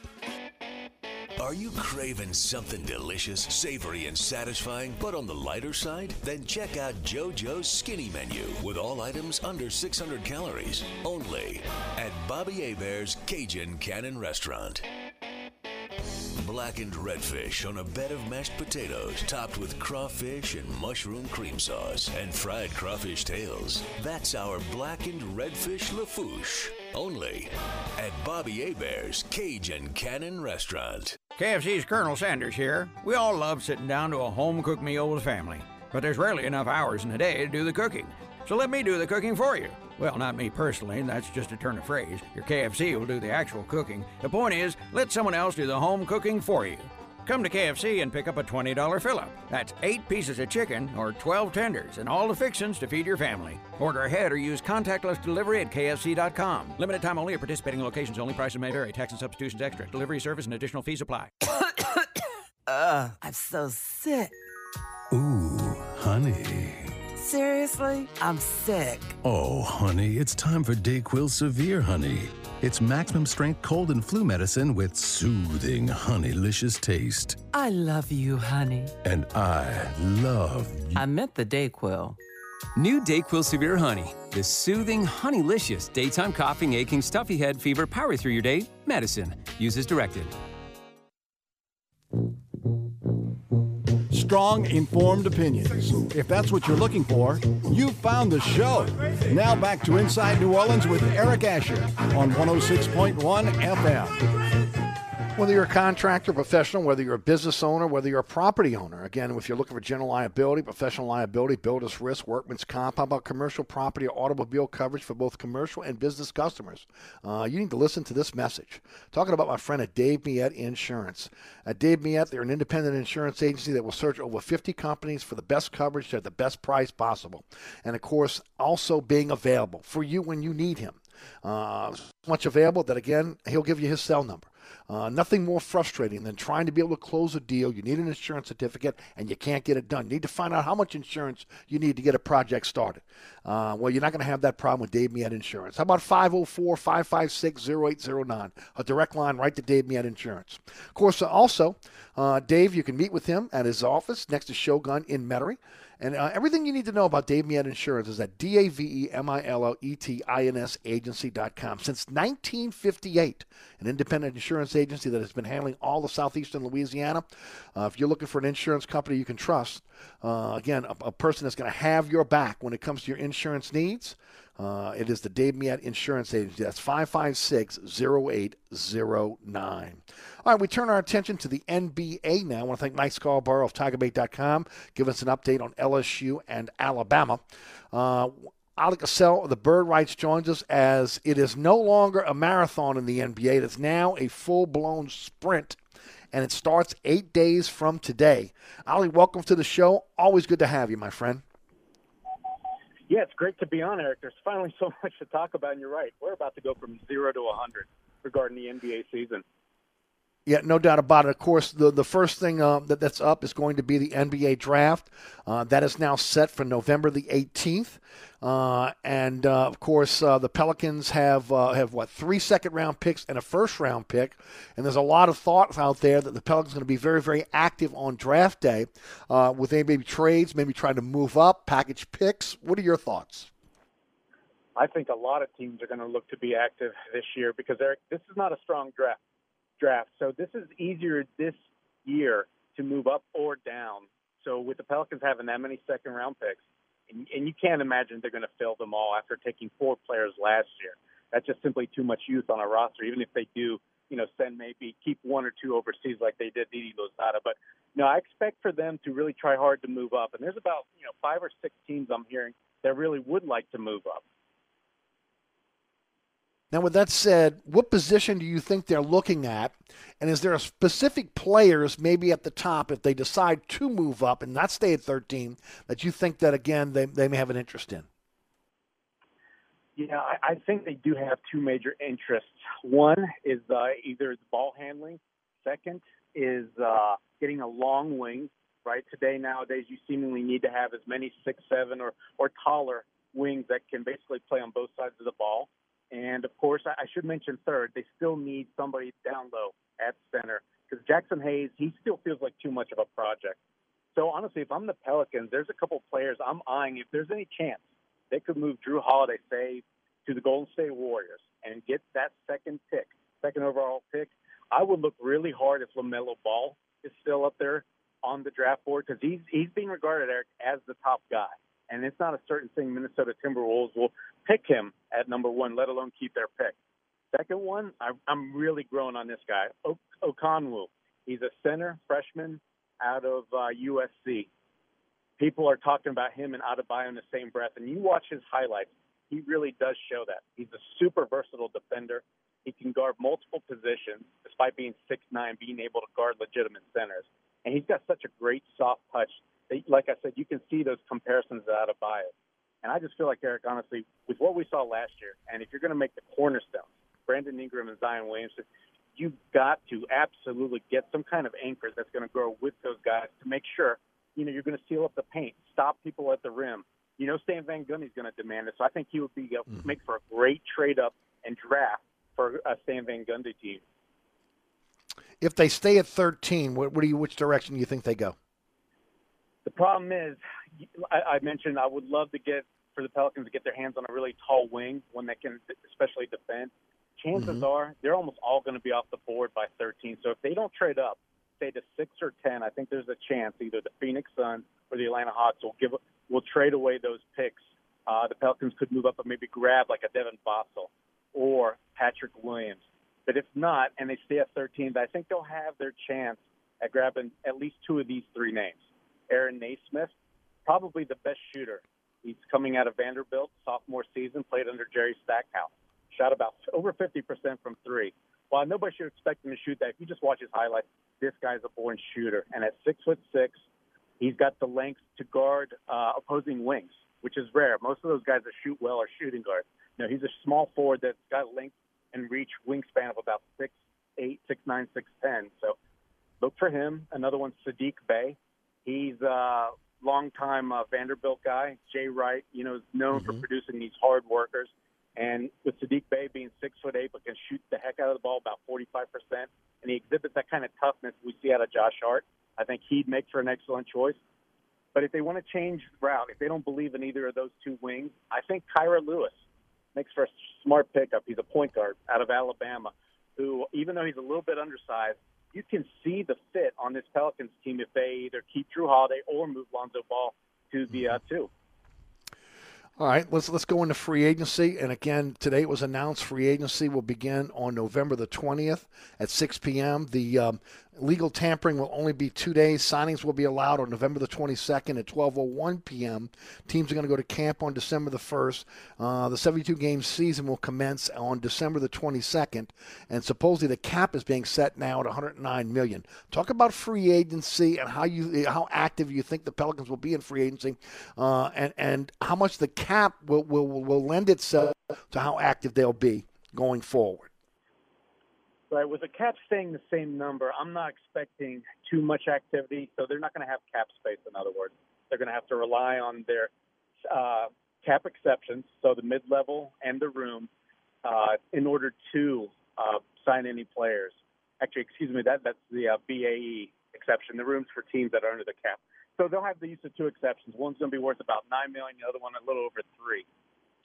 [SPEAKER 10] Are you craving something delicious, savory, and satisfying, but on the lighter side? Then check out JoJo's Skinny Menu with all items under 600 calories. Only at Bobby Hebert's Cajun Cannon Restaurant. Blackened redfish on a bed of mashed potatoes, topped with crawfish and mushroom cream sauce, and fried crawfish tails. That's our blackened redfish lafouche. Only at Bobby Hebert's Cajun Cannon Restaurant.
[SPEAKER 11] KFC's Colonel Sanders here. We all love sitting down to a home cooked meal with family, but there's rarely enough hours in the day to do the cooking. So let me do the cooking for you. Well, not me personally, that's just a turn of phrase. Your KFC will do the actual cooking. The point is, let someone else do the home cooking for you. Come to KFC and pick up a $20 fill up. That's 8 pieces of chicken or 12 tenders and all the fixins to feed your family. Order ahead or use contactless delivery at KFC.com. Limited time only at participating locations only. Prices may vary. Tax and substitutions extra. Delivery service and additional fees apply.
[SPEAKER 12] Ugh, I'm so sick.
[SPEAKER 13] Ooh, honey.
[SPEAKER 12] Seriously? I'm sick.
[SPEAKER 13] Oh, honey, it's time for Dayquil Severe Honey. It's maximum strength cold and flu medicine with soothing, honeylicious taste.
[SPEAKER 12] I love you, honey.
[SPEAKER 13] And I love
[SPEAKER 12] I meant the Dayquil.
[SPEAKER 14] New Dayquil Severe Honey. The soothing, honeylicious daytime coughing, aching, stuffy head, fever, power through your day medicine. Use as directed.
[SPEAKER 8] Strong, informed opinions. If that's what you're looking for, you've found the show. Now back to Inside New Orleans with Eric Asher on 106.1 FM.
[SPEAKER 1] Whether you're a contractor, professional, whether you're a business owner, whether you're a property owner, again, if you're looking for general liability, professional liability, builder's risk, workman's comp, how about commercial property or automobile coverage for both commercial and business customers? Uh, you need to listen to this message. Talking about my friend at Dave Millet Insurance. At Dave Millet, they're an independent insurance agency that will search over 50 companies for the best coverage at the best price possible. And of course, also being available for you when you need him. Uh, much available that, again, he'll give you his cell number. Uh, nothing more frustrating than trying to be able to close a deal. You need an insurance certificate and you can't get it done. You need to find out how much insurance you need to get a project started. Uh, well, you're not going to have that problem with Dave Millet Insurance. How about 504 556 0809? A direct line right to Dave Millet Insurance. Of course, uh, also, uh, Dave, you can meet with him at his office next to Shogun in Metairie. And uh, everything you need to know about Dave Millet Insurance is at D-A-V-E-M-I-L-L-E-T-I-N-S agency.com. Since 1958, an independent insurance agency that has been handling all of southeastern Louisiana. Uh, if you're looking for an insurance company you can trust, uh, again, a, a person that's going to have your back when it comes to your insurance needs, uh, it is the Dave Millet Insurance Agency. That's 556 0809. All right, we turn our attention to the NBA now. I want to thank Mike Scarborough of TigerBait.com. Give us an update on LSU and Alabama. Uh, Oleh Kosel of the Bird Writes joins us as it is no longer a marathon in the NBA. It's now a full blown sprint, and it starts eight days from today. Oleh, welcome to the show. Always good to have you, my friend.
[SPEAKER 15] Yeah, it's great to be on, Eric. There's finally so much to talk about, and you're right. We're about to go from zero to 100 regarding the NBA season.
[SPEAKER 1] Yeah, no doubt about it. Of course, the the first thing uh, that that's up is going to be the NBA draft. Uh, that is now set for November the 18th, uh, and uh, of course, uh, the Pelicans have uh, have what three second round picks and a first round pick, and there's a lot of thoughts out there that the Pelicans are going to be very very active on draft day, with maybe trades, maybe trying to move up, package picks. What are your thoughts?
[SPEAKER 15] I think a lot of teams are going to look to be active this year because this is not a strong draft draft. So this is easier this year to move up or down. So with the Pelicans having that many second round picks, and, and you can't imagine they're going to fill them all after taking four players last year. That's just simply too much youth on a roster. Even if they do, you know, send maybe keep one or two overseas like they did Didi Louzada. But no, I expect for them to really try hard to move up. And there's about you know five or six teams I'm hearing that really would like to move up.
[SPEAKER 1] Now, with that said, what position do you think they're looking at? And is there a specific players maybe at the top if they decide to move up and not stay at 13 that you think that, again, they, they may have an interest in?
[SPEAKER 15] Yeah, I, I think they do have two major interests. One is uh, either the ball handling. Second is uh, getting a long wing. Right today, nowadays, you seemingly need to have as many six, seven, or or taller wings that can basically play on both sides of the ball. And of course, I should mention third, they still need somebody down low at center because Jaxson Hayes, he still feels like too much of a project. So honestly, if I'm the Pelicans, there's a couple players I'm eyeing. If there's any chance they could move Jrue Holiday, say, to the Golden State Warriors and get that second pick, second overall pick, I would look really hard if LaMelo Ball is still up there on the draft board because he's he's being regarded Eric as the top guy and it's not a certain thing Minnesota Timberwolves will pick him at number one, let alone keep their pick. Second one, I'm really growing on this guy, o- Okongwu. He's a center freshman out of uh, USC. People are talking about him and Adebayo in the same breath, and you watch his highlights. He really does show that. He's a super versatile defender. He can guard multiple positions, despite being six nine, being able to guard legitimate centers. And he's got such a great soft touch like I said, you can see those comparisons out of bias. And I just feel like Eric, honestly, with what we saw last year, and if you're going to make the cornerstones, Brandon Ingram and Zion Williamson, you've got to absolutely get some kind of anchor that's going to grow with those guys to make sure, you know, you're going to seal up the paint, stop people at the rim. You know, Stan Van Gundy's going to demand it, so I think he would be uh, mm-hmm. make for a great trade up and draft for a Stan Van Gundy team.
[SPEAKER 1] If they stay at 13, what, what do you, which direction do you think they go?
[SPEAKER 15] The problem is, I, I mentioned I would love to get for the Pelicans to get their hands on a really tall wing, one that can especially defend. Chances mm-hmm. are they're almost all going to be off the board by 13. So if they don't trade up, say to six or 10, I think there's a chance either the Phoenix Suns or the Atlanta Hawks will give will trade away those picks. Uh, the Pelicans could move up and maybe grab like a Devin Vassell or Patrick Williams. But if not, and they stay at 13, I think they'll have their chance at grabbing at least two of these three names. Aaron Nesmith, probably the best shooter. He's coming out of Vanderbilt, sophomore season, played under Jerry Stackhouse. Shot about over 50% from three. While nobody should expect him to shoot that, if you just watch his highlights, this guy's a born shooter. And at six foot six, he's got the length to guard uh, opposing wings, which is rare. Most of those guys that shoot well are shooting guards. Know, he's a small forward that's got length and reach wingspan of about six eight, six nine, six ten. So look for him. Another one, Saddiq Bey. He's a longtime uh, Vanderbilt guy. Jay Wright, you know, is known mm-hmm. for producing these hard workers. And with Saddiq Bey being six foot eight, but can shoot the heck out of the ball about 45%, and he exhibits that kind of toughness we see out of Josh Hart, I think he'd make for an excellent choice. But if they want to change route, if they don't believe in either of those two wings, I think Kira Lewis makes for a smart pickup. He's a point guard out of Alabama who, even though he's a little bit undersized, you can see the fit on this Pelicans team if they either keep Jrue Holiday or move Lonzo Ball to the uh, two.
[SPEAKER 1] All right, let's let's go into free agency. And again, today it was announced free agency will begin on November the 20th at 6 p.m. The um, Legal tampering will only be two days. Signings will be allowed on November the 22nd at 12:01 p.m. Teams are going to go to camp on December the 1st. Uh, the 72-game season will commence on December the 22nd, and supposedly the cap is being set now at 109 million. Talk about free agency and how you how active you think the Pelicans will be in free agency, uh, and and how much the cap will, will will lend itself to how active they'll be going forward.
[SPEAKER 15] Right, with the cap staying the same number, I'm not expecting too much activity. So they're not going to have cap space. In other words, they're going to have to rely on their uh, cap exceptions, so the mid-level and the room, uh, in order to uh, sign any players. Actually, excuse me, that that's the uh, BAE exception, the rooms for teams that are under the cap. So they'll have the use of two exceptions. One's going to be worth about nine million, the other one a little over three.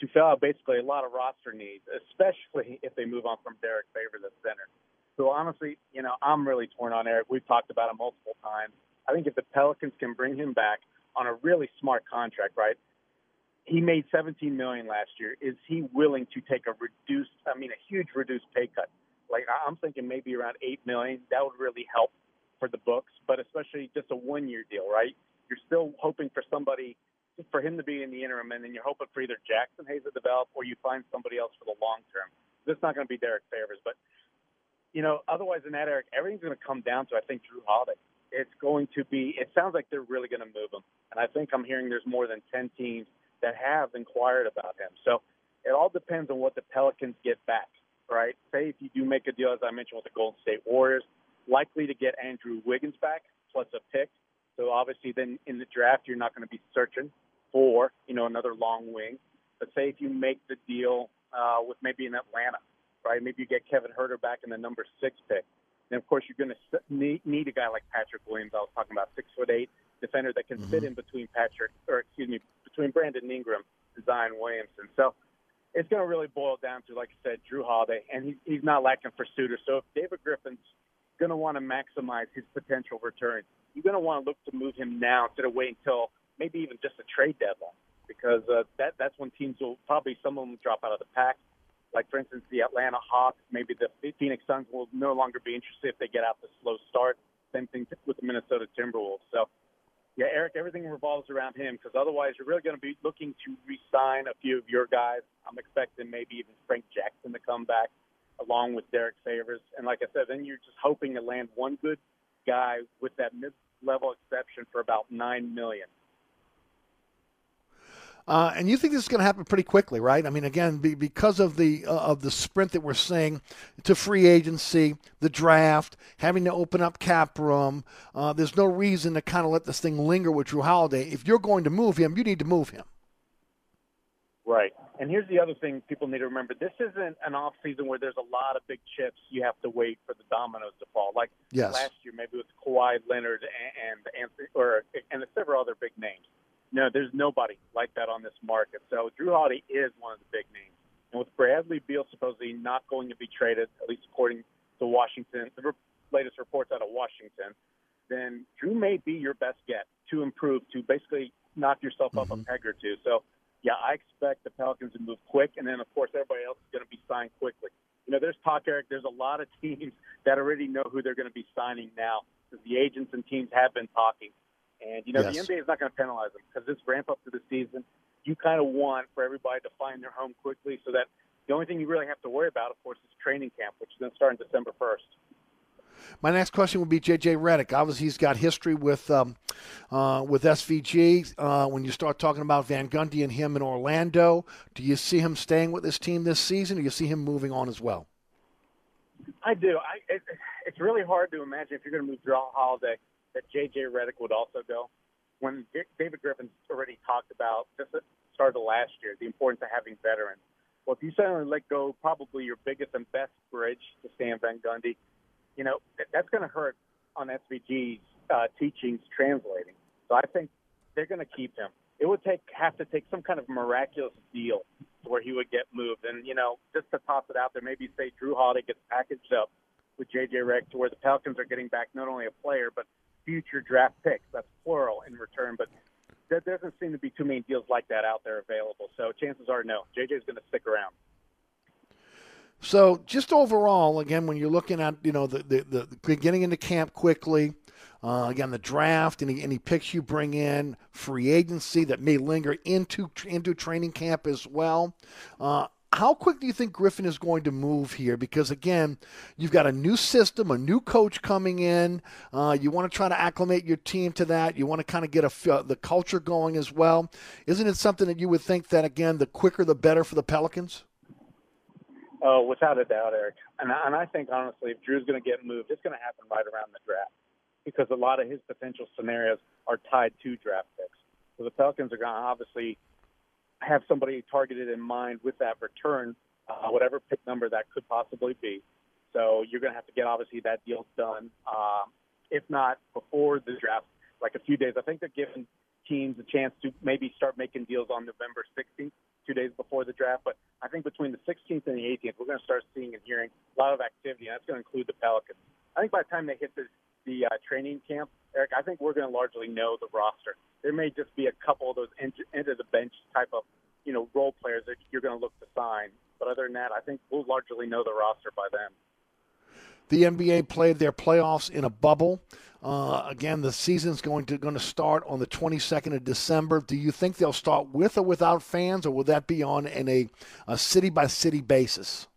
[SPEAKER 15] To fill out basically a lot of roster needs, especially if they move on from Derrick Favors at center. So honestly, you know, I'm really torn on Eric. We've talked about him multiple times. I think if the Pelicans can bring him back on a really smart contract, right? He made 17 million last year. Is he willing to take a reduced, I mean, a huge reduced pay cut? Like I'm thinking maybe around eight million. That would really help for the books, but especially just a one-year deal, right? You're still hoping for somebody for him to be in the interim, and then you're hoping for either Jaxson Hayes to develop or you find somebody else for the long term. This is not going to be Derrick Favors, but you know, otherwise than that, Eric, everything's going to come down to I think Jrue Holiday. It's going to be. It sounds like they're really going to move him, and I think I'm hearing there's more than ten teams that have inquired about him. So it all depends on what the Pelicans get back, right? Say if you do make a deal, as I mentioned, with the Golden State Warriors, likely to get Andrew Wiggins back plus a pick. So obviously, then in the draft, you're not going to be searching for you know another long wing. But say if you make the deal uh, with maybe in Atlanta, right? Maybe you get Kevin Huerter back in the number six pick. And of course, you're going to need, need a guy like Patrick Williams. I was talking about six foot eight defender that can mm-hmm. fit in between Patrick, or excuse me, between Brandon Ingram and Zion Williamson. So it's going to really boil down to, like I said, Jrue Holiday, and he, he's not lacking for suitors. So if David Griffin's going to want to maximize his potential return, you're going to want to look to move him now instead of waiting until maybe even just a trade deadline, because uh, that that's when teams will probably some of them drop out of the pack. Like for instance, the Atlanta Hawks, maybe the Phoenix Suns will no longer be interested if they get out the slow start. Same thing with the Minnesota Timberwolves. So yeah, Eric, everything revolves around him because otherwise you're really going to be looking to re-sign a few of your guys. I'm expecting maybe even Frank Jackson to come back along with Derrick Favors. And like I said, then you're just hoping to land one good guy with that mid-level exception for about nine million.
[SPEAKER 1] Uh, and you think this is going to happen pretty quickly, right? I mean, again, be, because of the uh, of the sprint that we're seeing to free agency, the draft, having to open up cap room, uh, there's no reason to kind of let this thing linger with Jrue Holiday. If you're going to move him, you need to move him.
[SPEAKER 15] Right. And here's the other thing people need to remember: this isn't an off season where there's a lot of big chips. You have to wait for the dominoes to fall. Like
[SPEAKER 1] yes.
[SPEAKER 15] last year, maybe with Kawhi Leonard and, and Anthony, or and several other big names no, there's nobody like that on this market. So Jrue Holiday is one of the big names. And with Bradley Beal supposedly not going to be traded, at least according to Washington, the latest reports out of Washington, then Jrue may be your best get to improve, to basically knock yourself mm-hmm. up a peg or two. So, yeah, I expect the Pelicans to move quick, and then of course everybody else is going to be signed quickly. You know, there's talk, Eric. There's a lot of teams that already know who they're going to be signing now, because the agents and teams have been talking. And, you know, yes. the NBA is not going to penalize them because this ramp up to the season, you kind of want for everybody to find their home quickly so that the only thing you really have to worry about, of course, is training camp, which is going to start on December 1st.
[SPEAKER 1] My next question would be JJ Redick. Obviously, he's got history with um, uh, with SVG. Uh, when you start talking about Van Gundy and him in Orlando, do you see him staying with this team this season, or do you see him moving on as well?
[SPEAKER 15] I do. I, it, it's really hard to imagine if you're going to move Jrue Holiday that J.J. Redick would also go. When David Griffin's already talked about just at the start of last year the importance of having veterans. Well, if you suddenly let go probably your biggest and best bridge to Stan Van Gundy, you know that's going to hurt on SVG's uh, teachings translating. So I think they're going to keep him. It would take have to take some kind of miraculous deal where he would get moved. And you know, just to toss it out there, maybe say Jrue Holiday gets packaged up with JJ Redick to where the Pelicans are getting back not only a player but future draft picks. That's plural in return, but there doesn't seem to be too many deals like that out there available. So chances are no. JJ's going to stick around.
[SPEAKER 1] So just overall, again, when you're looking at you know the the, the getting into camp quickly, uh, again the draft, any any picks you bring in, free agency that may linger into into training camp as well. Uh, how quick do you think Griffin is going to move here? Because again, you've got a new system, a new coach coming in. Uh, you want to try to acclimate your team to that. You want to kind of get a, uh, the culture going as well. Isn't it something that you would think that again, the quicker the better for the Pelicans?
[SPEAKER 15] Oh, without a doubt, Eric. And I, and I think honestly, if Jrue's going to get moved, it's going to happen right around the draft because a lot of his potential scenarios are tied to draft picks. So the Pelicans are going to obviously have somebody targeted in mind with that return, uh, whatever pick number that could possibly be. So you're going to have to get obviously that deal done. Um, if not before the draft, like a few days. I think they're giving teams a chance to maybe start making deals on November 16th, two days before the draft. But I think between the 16th and the 18th, we're going to start seeing and hearing a lot of activity, and that's going to include the Pelicans. I think by the time they hit the, the uh, training camp, Eric, I think we're going to largely know the roster. There may just be a couple of those into, into the bench type of, you know, role players that you're going to look to sign. But other than that, I think we'll largely know the roster by then.
[SPEAKER 1] The NBA played their playoffs in a bubble. Uh, again, the season's going to going to start on the 22nd of December. Do you think they'll start with or without fans, or will that be on in a, a city by city basis?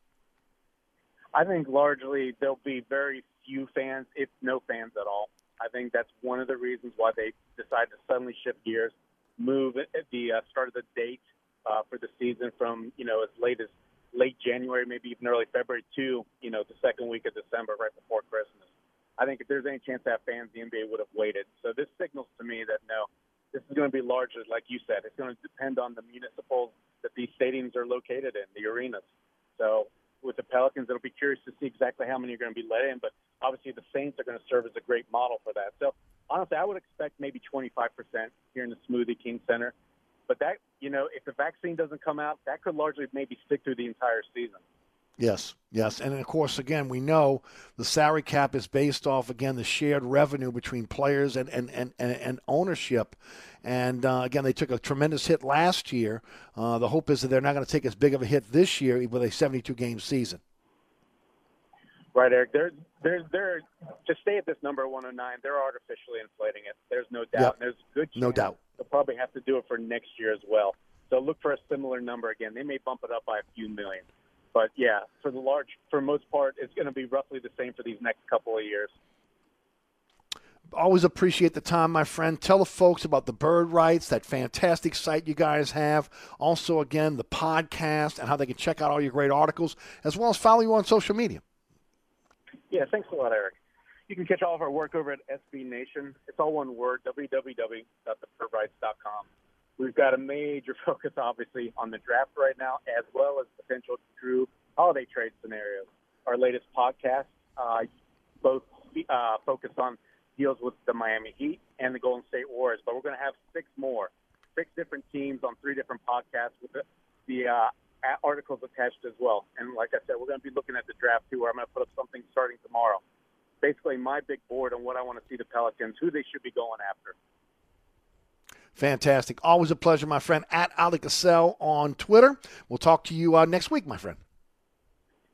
[SPEAKER 15] I think largely there'll be very few fans, if no fans at all. I think that's one of the reasons why they decided to suddenly shift gears, move the uh, start of the date uh, for the season from you know as late as late January, maybe even early February to you know the second week of December, right before Christmas. I think if there's any chance to have fans, the NBA would have waited. So this signals to me that no, this is going to be largely, like you said, it's going to depend on the municipals that these stadiums are located in, the arenas. So with the Pelicans, it'll be curious to see exactly how many are going to be let in. But obviously, the Saints are going to serve as a great model for that. So honestly, I would expect maybe 25% here in the Smoothie King Center. But that, you know, if the vaccine doesn't come out, that could largely maybe stick through the entire season.
[SPEAKER 1] Yes, yes. And of course, again, we know the salary cap is based off, again, the shared revenue between players and, and, and, and ownership. And uh, again, they took a tremendous hit last year. Uh, the hope is that they're not going to take as big of a hit this year with a 72 game season.
[SPEAKER 15] Right, Eric. They're, they're, they're, to stay at this number 109, they're artificially inflating it. There's no doubt.
[SPEAKER 1] Yep.
[SPEAKER 15] And there's good chance
[SPEAKER 1] No doubt.
[SPEAKER 15] they'll probably have to do it for next year as well. So look for a similar number again. They may bump it up by a few million. But yeah, for the large, for most part, it's going to be roughly the same for these next couple of years.
[SPEAKER 1] Always appreciate the time, my friend. Tell the folks about the Bird Writes, that fantastic site you guys have. Also, again, the podcast and how they can check out all your great articles, as well as follow you on social media.
[SPEAKER 15] Yeah, thanks a lot, Eric. You can catch all of our work over at SB Nation. It's all one word, www.thebirdwrites.com. We've got a major focus, obviously, on the draft right now, as well as potential Jrue Holiday trade scenarios. Our latest podcast, uh, both uh, focus on deals with the Miami Heat and the Golden State Warriors, but we're going to have six more, six different teams on three different podcasts with the, the uh, articles attached as well. And like I said, we're going to be looking at the draft too, where I'm going to put up something starting tomorrow. Basically, my big board on what I want to see the Pelicans, who they should be going after.
[SPEAKER 1] Fantastic. Always a pleasure, my friend. At Oleh Kosel on Twitter. We'll talk to you uh, next week, my friend.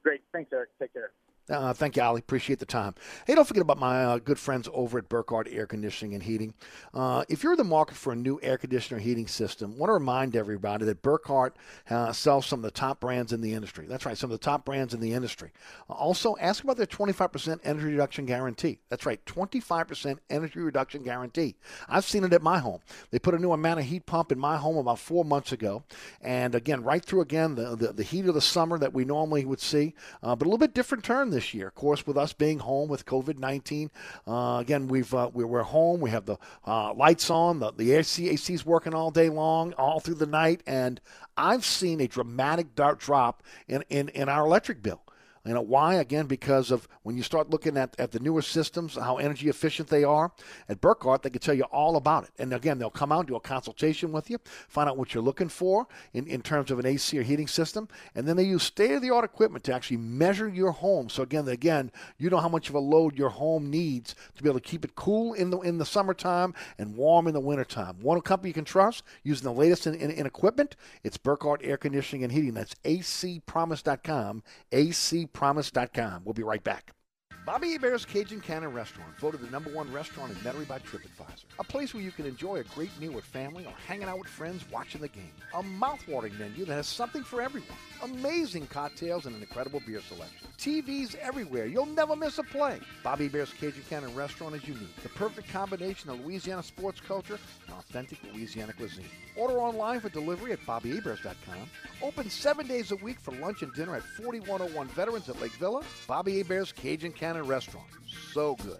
[SPEAKER 15] Great. Thanks, Eric. Take care.
[SPEAKER 1] Uh, thank you, Oleh. Appreciate the time. Hey, don't forget about my uh, good friends over at Burkhardt Air Conditioning and Heating. Uh, if you're in the market for a new air conditioner heating system, want to remind everybody that Burkhardt uh, sells some of the top brands in the industry. That's right, some of the top brands in the industry. Also, ask about their 25% energy reduction guarantee. That's right, 25% energy reduction guarantee. I've seen it at my home. They put a new amount of heat pump in my home about four months ago, and again, right through again the the, the heat of the summer that we normally would see, uh, but a little bit different turn this year. Of course, with us being home with COVID 19, uh, again, we've, uh, we're, home. We have the uh, lights on, the, the AC, AC's working all day long, all through the night. And I've seen a dramatic drop in, in, in our electric bill. You know why? Again, because of when you start looking at, at the newer systems, how energy efficient they are. At Burkhardt, they can tell you all about it. And again, they'll come out, do a consultation with you, find out what you're looking for in, in terms of an AC or heating system, and then they use state of the art equipment to actually measure your home. So again, again, you know how much of a load your home needs to be able to keep it cool in the in the summertime and warm in the wintertime. One company you can trust using the latest in, in, in equipment. It's Burkhardt Air Conditioning and Heating. That's acpromise.com. AC promise.com. We'll be right back. Bobby Hebert's Cajun Cannon Restaurant, voted the number one restaurant in Metairie by TripAdvisor. A place where you can enjoy a great meal with family or hanging out with friends watching the game. A mouthwatering menu that has something for everyone. Amazing cocktails and an incredible beer selection. TVs everywhere. You'll never miss a play. Bobby Hebert's Cajun Cannon Restaurant is unique. The perfect combination of Louisiana sports culture and authentic Louisiana cuisine. Order online for delivery at BobbyHeberts.com. Open seven days a week for lunch and dinner at 4101 Veterans at Lake Villa. Bobby Hebert's Cajun Cannon Restaurant. So good.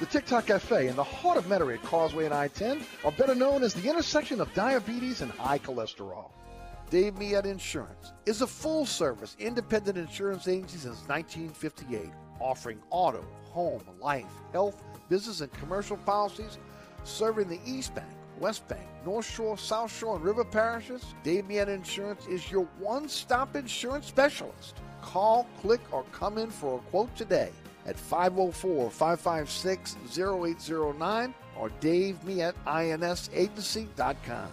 [SPEAKER 1] The Tic Toc Cafe in the heart of Metairie at Causeway and I-10 are better known as the intersection of diabetes and high cholesterol. Dave Millet Insurance is a full-service independent insurance agency since 1958, offering auto, home, life, health, business, and commercial policies, serving the East Bank, West Bank, North Shore, South Shore, and River parishes. Dave Millet Insurance is your one-stop insurance specialist. Call, click, or come in for a quote today at 504 556 0809 or davemilletinsagency.com.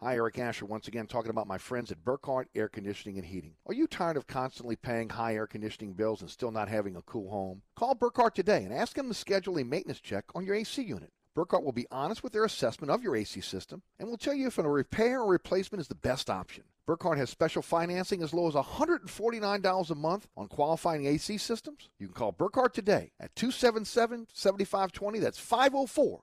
[SPEAKER 1] Hi, Eric Asher, once again talking about my friends at Burkhardt Air Conditioning and Heating. Are you tired of constantly paying high air conditioning bills and still not having a cool home? Call Burkhardt today and ask them to schedule a maintenance check on your AC unit. Burkhardt will be honest with their assessment of your AC system and will tell you if a repair or replacement is the best option. Burkhardt has special financing as low as $149 a month on qualifying AC systems. You can call Burkhardt today at 277 7520. That's 504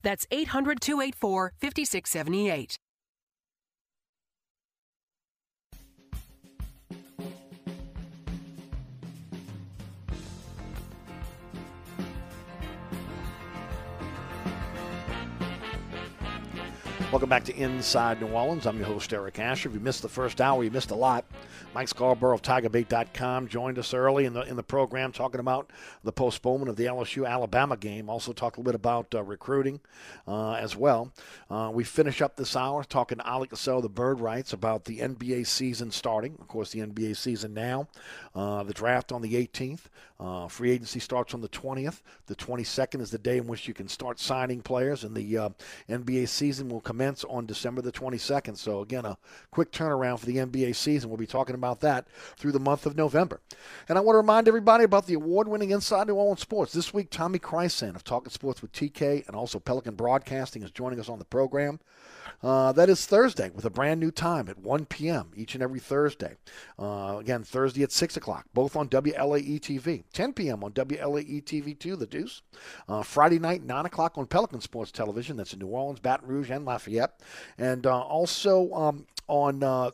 [SPEAKER 16] That's 800 284 5678.
[SPEAKER 1] Welcome back to Inside New Orleans. I'm your host, Eric Asher. If you missed the first hour, you missed a lot. Mike Scarborough of TigerBait.com joined us early in the in the program talking about the postponement of the LSU Alabama game. Also talked a little bit about uh, recruiting uh, as well. Uh, we finish up this hour talking to Oleh Kosel, the Bird Writes, about the NBA season starting. Of course, the NBA season now. Uh, the draft on the 18th. Uh, free agency starts on the 20th. The 22nd is the day in which you can start signing players, and the uh, NBA season will commence commence on December the 22nd. So, again, a quick turnaround for the NBA season. We'll be talking about that through the month of November. And I want to remind everybody about the award winning Inside New Orleans Sports. This week, Tommy Krysan of Talking Sports with TK and also Pelican Broadcasting is joining us on the program. Uh, that is Thursday with a brand new time at 1 p.m. each and every Thursday. Uh, again, Thursday at 6 o'clock, both on WLAE TV. 10 p.m. on WLAE TV 2, The Deuce. Uh, Friday night, 9 o'clock on Pelican Sports Television. That's in New Orleans, Baton Rouge, and Lafayette. And uh, also um, on uh,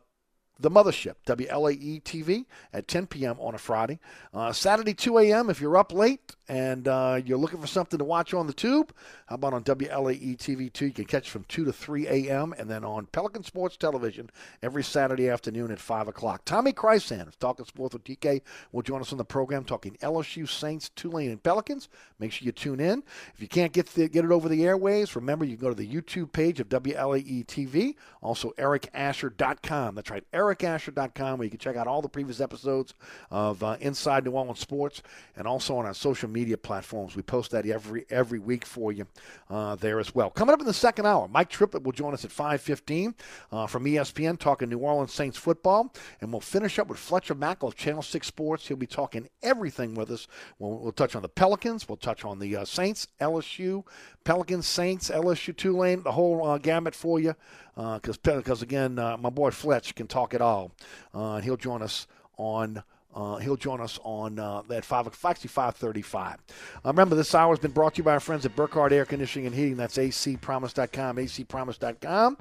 [SPEAKER 1] the Mothership, WLAE TV at 10 p.m. on a Friday. Uh, Saturday, 2 a.m. if you're up late and uh, you're looking for something to watch on the tube. How about on WLAE TV 2? You can catch from 2 to 3 a.m. and then on Pelican Sports Television every Saturday afternoon at 5 o'clock. Tommy Krysan of Talking Sports with TK will join us on the program talking LSU, Saints, Tulane, and Pelicans. Make sure you tune in. If you can't get, the, get it over the airways, remember you can go to the YouTube page of WLAE TV, also ericasher.com. That's right, ericasher.com, where you can check out all the previous episodes of uh, Inside New Orleans Sports and also on our social media platforms. We post that every every week for you uh, there as well. Coming up in the second hour, Mike Triplett will join us at 5:15 uh, from ESPN, talking New Orleans Saints football, and we'll finish up with Fletcher Mackel of Channel Six Sports. He'll be talking everything with us. We'll, we'll touch on the Pelicans, we'll touch on the uh, Saints, LSU, Pelicans, Saints, LSU, Tulane, the whole uh, gamut for you. Because because again, uh, my boy Fletch can talk it all, he'll join us on. Uh, he'll join us on uh, at five, actually five thirty-five. Uh, remember, this hour has been brought to you by our friends at Burkhardt Air Conditioning and Heating. That's acpromise.com, acpromise.com.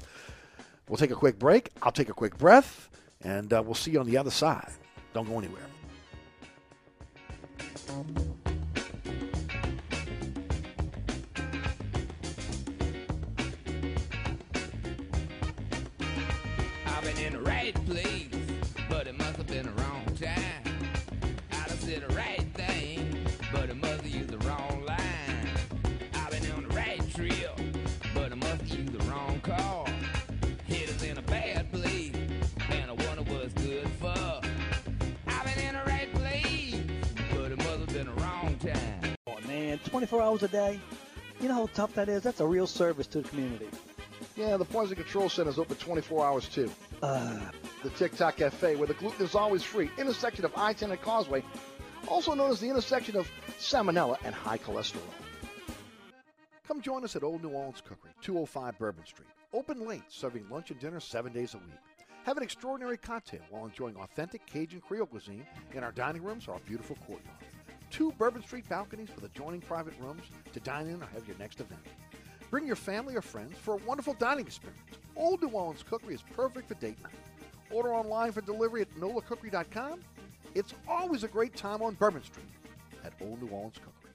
[SPEAKER 1] We'll take a quick break. I'll take a quick breath, and uh, we'll see you on the other side. Don't go anywhere.
[SPEAKER 17] Man, 24 hours a day. You know how tough that is? That's a real service to the community.
[SPEAKER 1] Yeah, the Poison Control Center is open 24 hours too.
[SPEAKER 17] Uh,
[SPEAKER 1] the Tic Toc Cafe, where the gluten is always free, intersection of I-10 and Causeway, also known as the intersection of salmonella and high cholesterol. Come join us at Old New Orleans Cookery, 205 Bourbon Street. Open late, serving lunch and dinner seven days a week. Have an extraordinary cocktail while enjoying authentic Cajun Creole cuisine in our dining rooms or our beautiful courtyard. Two Bourbon Street balconies with adjoining private rooms to dine in or have your next event. Bring your family or friends for a wonderful dining experience. Old New Orleans Cookery is perfect for date night. Order online for delivery at nolacookery.com. It's always a great time on Bourbon Street at Old New Orleans Cookery.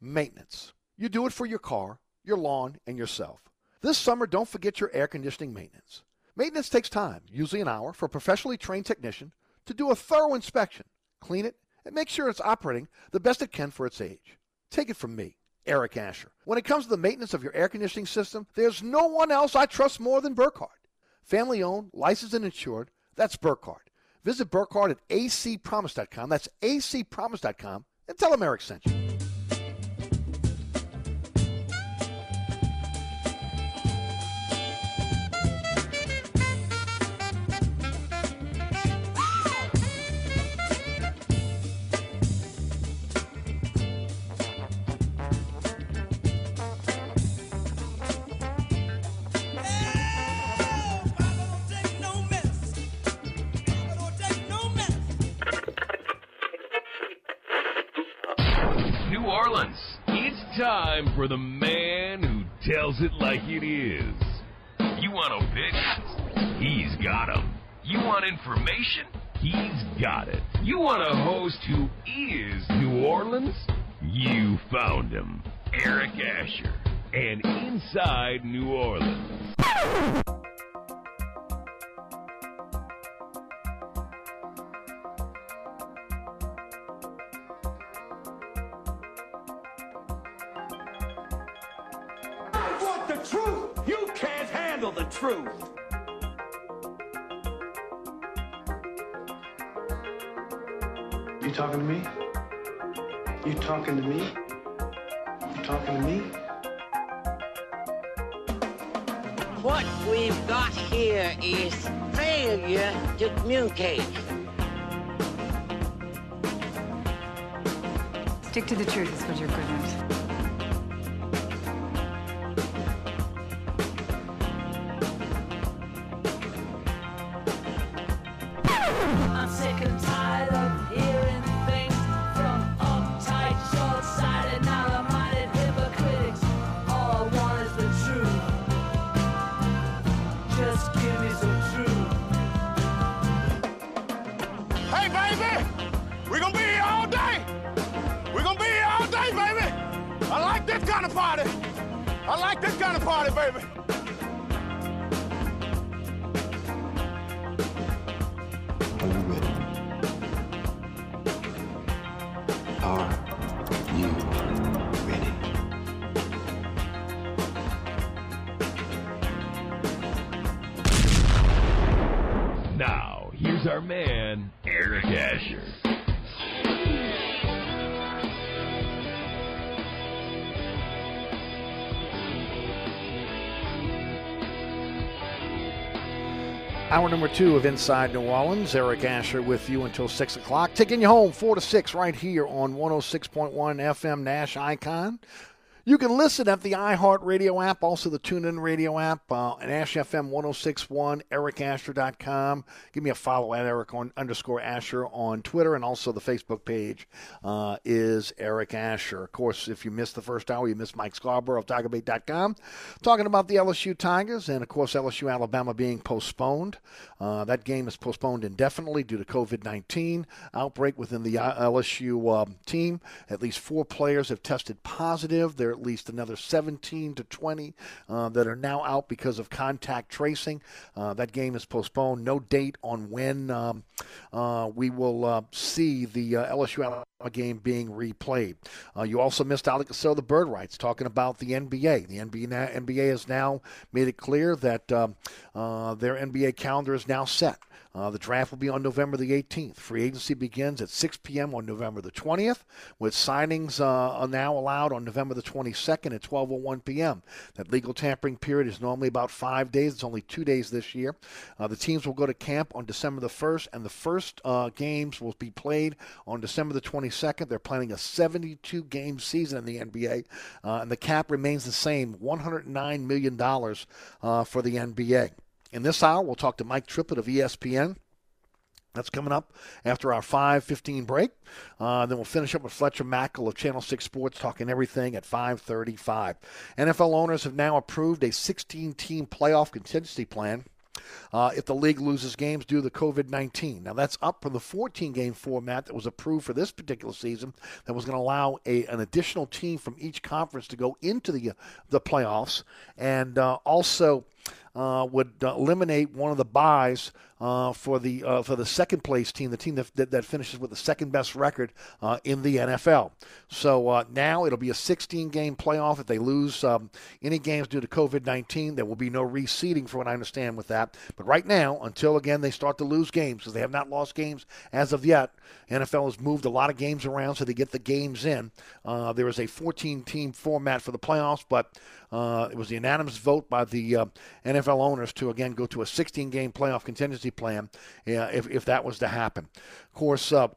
[SPEAKER 1] Maintenance. You do it for your car, your lawn, and yourself. This summer, don't forget your air conditioning maintenance. Maintenance takes time, usually an hour, for a professionally trained technician to do a thorough inspection, clean it, and make sure it's operating the best it can for its age. Take it from me. Eric Asher. When it comes to the maintenance of your air conditioning system, there's no one else I trust more than Burkhardt. Family owned, licensed, and insured, that's Burkhardt. Visit Burkhardt at acpromise.com. That's acpromise.com and tell them Eric sent you.
[SPEAKER 18] Found our man, Eric Asher.
[SPEAKER 1] Hour number two of Inside New Orleans. Eric Asher with you until 6 o'clock. Taking you home 4 to 6 right here on 106.1 FM Nash Icon. You can listen at the iHeartRadio app, also the TuneIn Radio app, uh, and Ash FM 1061, ericasher.com. Give me a follow at Eric on, underscore Asher on Twitter, and also the Facebook page uh, is Eric Asher. Of course, if you missed the first hour, you missed Mike Scarborough of TigerBait.com talking about the LSU Tigers, and of course, LSU Alabama being postponed. Uh, that game is postponed indefinitely due to COVID 19 outbreak within the uh, LSU um, team. At least four players have tested positive. There are at least another 17 to 20 uh, that are now out because of contact tracing. Uh, that game is postponed. No date on when um, uh, we will uh, see the uh, LSU Alabama game being replayed. You also missed Oleh Kosel, the Bird Writes, talking about the NBA. The NBA, NBA has now made it clear that um, their NBA calendar is now set. Uh, the draft will be on November the 18th. Free agency begins at 6 p.m. on November the 20th, with signings uh, now allowed on November the 22nd at 12:01 p.m. That legal tampering period is normally about five days. It's only two days this year. Uh, the teams will go to camp on December the 1st, and the first uh, games will be played on December the 22nd. They're planning a 72 game season in the NBA, uh, and the cap remains the same $109 million uh, for the NBA. In this hour, we'll talk to Mike Triplett of ESPN. That's coming up after our 5:15 break. Uh, then we'll finish up with Fletcher Mackel of Channel 6 Sports talking everything at 5:35. NFL owners have now approved a 16-team playoff contingency plan. Uh, if the league loses games due to COVID 19. Now, that's up from the 14 game format that was approved for this particular season that was going to allow a, an additional team from each conference to go into the, the playoffs and uh, also uh, would eliminate one of the buys uh, for the uh, for the second place team, the team that, that, that finishes with the second best record uh, in the NFL. So uh, now it'll be a 16 game playoff. If they lose um, any games due to COVID 19, there will be no reseeding, for what I understand with that. But right now, until again they start to lose games, because they have not lost games as of yet, NFL has moved a lot of games around so they get the games in. Uh, there is a 14 team format for the playoffs, but uh, it was the unanimous vote by the NFL owners to again go to a 16 game playoff contingency plan uh, if, if that was to happen. Of course, uh,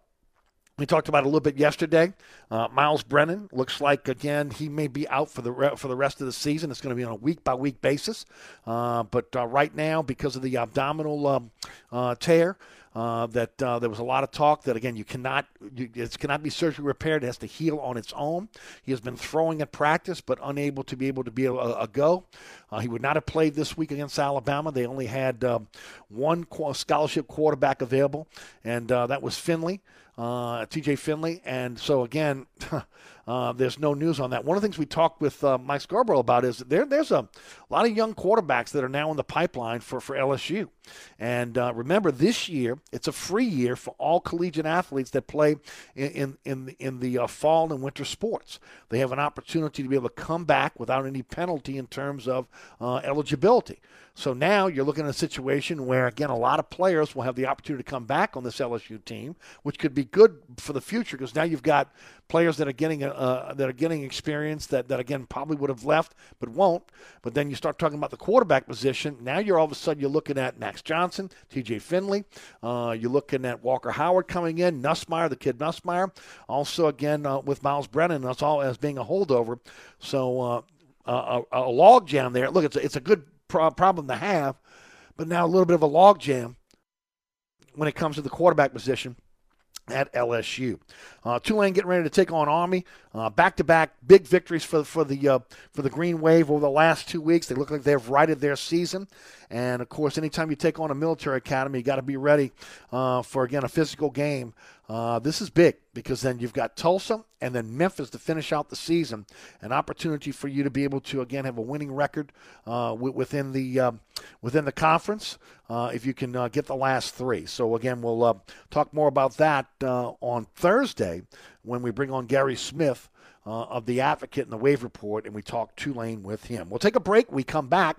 [SPEAKER 1] we talked about a little bit yesterday. Uh, Myles Brennan looks like again he may be out for the re- for the rest of the season. It's going to be on a week by week basis. Uh, but uh, right now, because of the abdominal um, uh, tear, uh, that uh, there was a lot of talk that again you cannot you, it cannot be surgically repaired. It has to heal on its own. He has been throwing at practice, but unable to be able to be a, a go. Uh, he would not have played this week against Alabama. They only had um, one scholarship quarterback available, and uh, that was Finley uh, TJ Finley. And so, again, uh, there's no news on that. One of the things we talked with uh, Mike Scarborough about is there, there's a lot of young quarterbacks that are now in the pipeline for, for LSU. And uh, remember, this year, it's a free year for all collegiate athletes that play in, in, in, in the uh, fall and winter sports. They have an opportunity to be able to come back without any penalty in terms of uh, eligibility. So now you're looking at a situation where, again, a lot of players will have the opportunity to come back on this LSU team, which could be good for the future because now you've got players that are getting uh, that are getting experience that, that again probably would have left but won't. But then you start talking about the quarterback position. Now you're all of a sudden you're looking at Max Johnson, T.J. Finley. Uh, you're looking at Walker Howard coming in, Nussmeier, the kid Nussmeier. Also again uh, with Myles Brennan, that's all as being a holdover. So uh, a, a log jam there. Look, it's a, it's a good pro- problem to have, but now a little bit of a log jam when it comes to the quarterback position at LSU. Uh, Tulane getting ready to take on Army. Back to back big victories for for the uh, for the Green Wave over the last two weeks. They look like they've righted their season. And of course, anytime you take on a military academy, you got to be ready uh, for again a physical game. Uh, this is big because then you've got Tulsa and then Memphis to finish out the season. An opportunity for you to be able to again have a winning record uh, within the um, within the conference uh, if you can uh, get the last three. So again, we'll uh, talk more about that on Thursday when we bring on Gary Smith uh, of the Advocate and the Wave Report, and we talk Tulane with him. We'll take a break. We come back.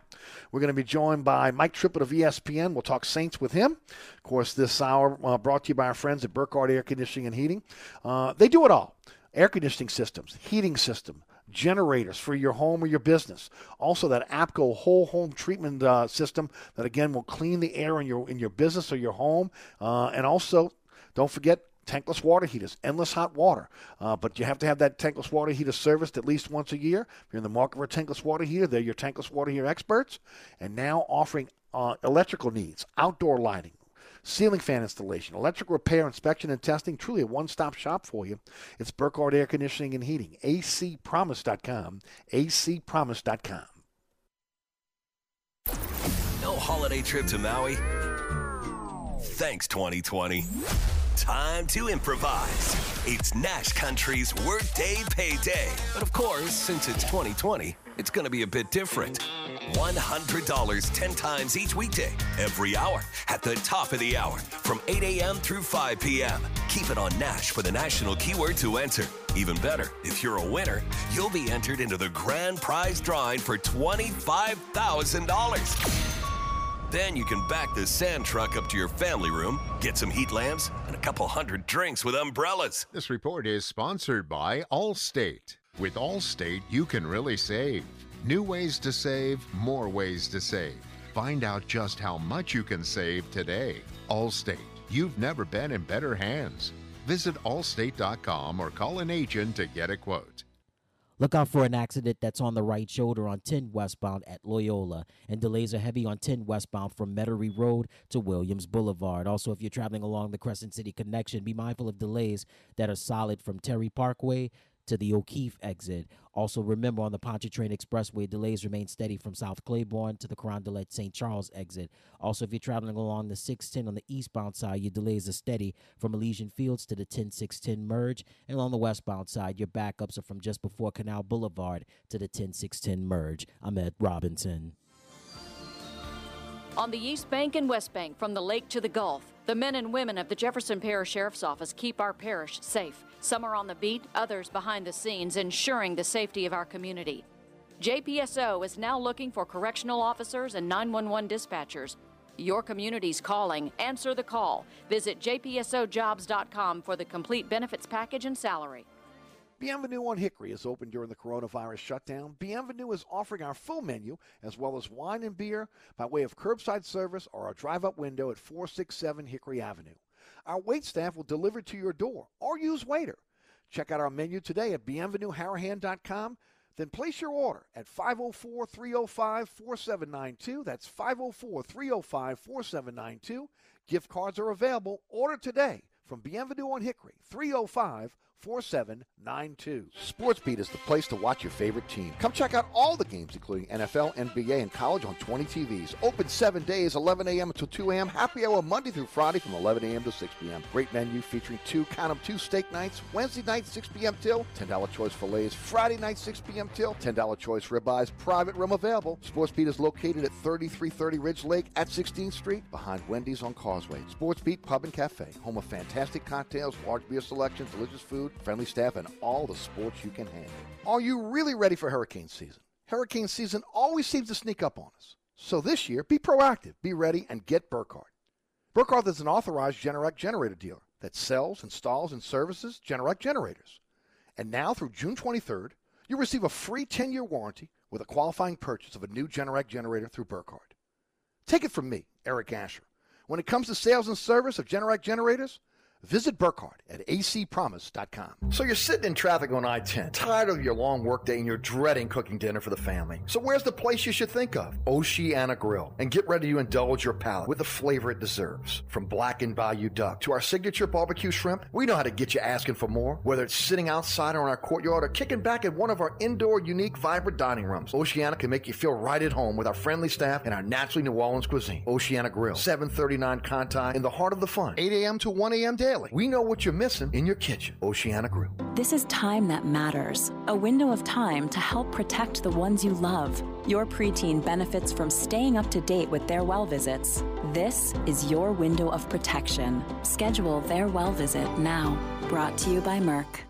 [SPEAKER 1] We're going to be joined by Mike Triplett of ESPN. We'll talk Saints with him. Of course, this hour uh, brought to you by our friends at Burkhardt Air Conditioning and Heating. Uh, they do it all air conditioning systems, heating system, generators for your home or your business. Also, that APCO whole home treatment uh, system that again will clean the air in your in your business or your home, uh, and also don't forget tankless water heaters, endless hot water. Uh, but you have to have that tankless water heater serviced at least once a year. If you're in the market for a tankless water heater, they're your tankless water heater experts. And now offering uh, electrical needs, outdoor lighting, ceiling fan installation, electric repair, inspection, and testing. Truly a one stop shop for you. It's Burkhardt Air Conditioning and Heating. acpromise.com. acpromise.com.
[SPEAKER 5] No holiday trip to Maui? Thanks, 2020 time to improvise. It's Nash Country's Workday Payday. But of course, since it's 2020, it's going to be a bit different. $100 10 times each weekday, every hour, at the top of the hour, from 8 a.m. through 5 p.m. Keep it on Nash for the national keyword to enter. Even better, if you're a winner, you'll be entered into the grand prize drawing for $25,000. Then you can back the sand truck up to your family room, get some heat lamps, and a couple hundred drinks with umbrellas.
[SPEAKER 19] This report is sponsored by Allstate. With Allstate, you can really save. New ways to save, more ways to save. Find out just how much you can save today. Allstate, you've never been in better hands. Visit allstate.com or call an agent to get a quote.
[SPEAKER 7] Look out for an accident that's on the right shoulder on 10 westbound at Loyola, and delays are heavy on 10 westbound from Metairie Road to Williams Boulevard. Also, if you're traveling along the Crescent City connection, be mindful of delays that are solid from Terry Parkway to the O'Keefe exit. Also, remember on the Pontchartrain Expressway, delays remain steady from South Claiborne to the Carondelet St. Charles exit. Also, if you're traveling along the 610 on the eastbound side, your delays are steady from Elysian Fields to the 10610 merge. And on the westbound side, your backups are from just before Canal Boulevard to the 10610 merge. I'm Ed Robinson.
[SPEAKER 20] On the East Bank and West Bank, from the lake to the Gulf, the men and women of the Jefferson Parish Sheriff's Office keep our parish safe. Some are on the beat, others behind the scenes, ensuring the safety of our community. JPSO is now looking for correctional officers and 911 dispatchers. Your community's calling. Answer the call. Visit jpsojobs.com for the complete benefits package and salary.
[SPEAKER 1] Bienvenue on Hickory is open during the coronavirus shutdown. Bienvenue is offering our full menu as well as wine and beer by way of curbside service or a drive up window at 467 Hickory Avenue. Our wait staff will deliver to your door or use Waitr. Check out our menu today at bienvenueharahan.com. Then place your order at 504 305 4792. That's 504 305 4792. Gift cards are available. Order today from Bienvenue on Hickory 305 4792. SportsBeat is the place to watch your favorite team. Come check out all the games, including NFL, NBA, and college on 20 TVs. Open seven days, 11 a.m. until 2 a.m. Happy hour Monday through Friday from 11 a.m. to 6 p.m. Great menu featuring two, count them, two steak nights. Wednesday night, 6 p.m. till. $10 choice fillets. Friday night, 6 p.m. till. $10 choice ribeyes. Private room available. SportsBeat is located at 3330 Ridge Lake at 16th Street behind Wendy's on Causeway. SportsBeat Pub and Cafe, home of fantastic cocktails, large beer selection, delicious food, friendly staff, and all the sports you can handle. Are you really ready for hurricane season? hurricane season always seems to sneak up on us. So this year, be proactive, be ready, and get Burkhardt. Burkhardt is an authorized Generac generator dealer that sells, installs, and services Generac generators. And now through June 23rd, you'll receive a free 10-year warranty with a qualifying purchase of a new Generac generator through Burkhardt. Take it from me, Eric Asher. When it comes to sales and service of Generac generators, Visit Burkhardt at acpromise.com. So you're sitting in traffic on I 10, tired of your long workday and you're dreading cooking dinner for the family. So where's the place you should think of? Oceana Grill. And get ready to indulge your palate with the flavor it deserves. From blackened bayou duck to our signature barbecue shrimp, we know how to get you asking for more. Whether it's sitting outside or in our courtyard or kicking back at one of our indoor, unique, vibrant dining rooms, Oceana can make you feel right at home with our friendly staff and our naturally New Orleans cuisine. Oceana Grill, 739 Conti in the heart of the fun, 8 a.m. to 1 a.m. daily. We know what you're missing in your kitchen. Oceana Grill.
[SPEAKER 21] This is time that matters. A window of time to help protect the ones you love. Your preteen benefits from staying up to date with their well visits. This is your window of protection. Schedule their well visit now. Brought to you by Merck.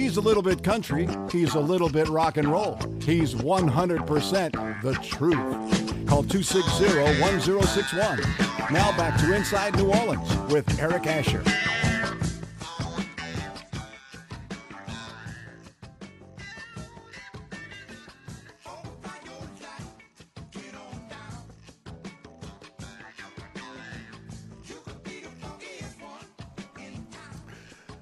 [SPEAKER 8] He's a little bit country. He's a little bit rock and roll. He's 100% the truth. Call 260 1061. Now back to Inside New Orleans with Eric Asher.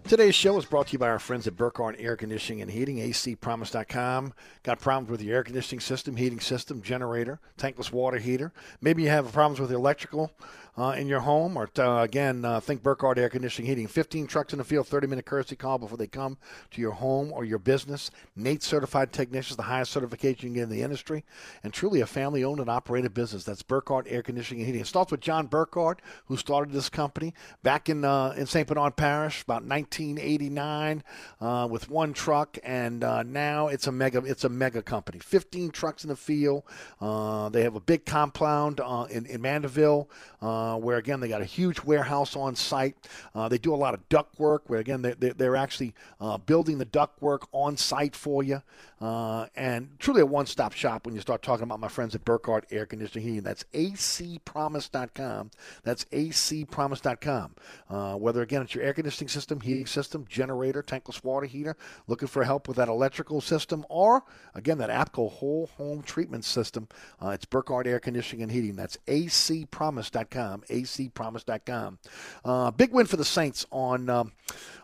[SPEAKER 1] Today's show is brought to you by our friends at Burkhardt Air Conditioning and Heating, acpromise.com. Got problems with your air conditioning system, heating system, generator, tankless water heater. Maybe you have problems with electrical uh, in your home, or uh, again, uh, think Burkhardt Air Conditioning Heating. 15 trucks in the field, 30 minute courtesy call before they come to your home or your business. Nate certified technicians, the highest certification you can get in the industry, and truly a family owned and operated business. That's Burkhardt Air Conditioning and Heating. It starts with John Burkhardt, who started this company back in uh, in St. Bernard Parish about 1989 uh, with one truck, and uh, now it's a mega it's a mega company. 15 trucks in the field. they have a big compound in, in Mandeville uh, where again they got a huge warehouse on site. Uh, they do a lot of duct work, where again they're, they're actually uh, building the duct work on site for you, uh, and truly a one-stop shop when you start talking about my friends at Burkhardt Air Conditioning Heating. That's acpromise.com. That's acpromise.com. Uh, whether again it's your air conditioning system, heating system, generator, tankless water heater, looking for help with that electrical system, or again that APCO whole home treatment system, uh, it's Burkhardt Air Conditioning and Heating. That's acpromise.com. acpromise.com. Uh, big win for the Saints on um,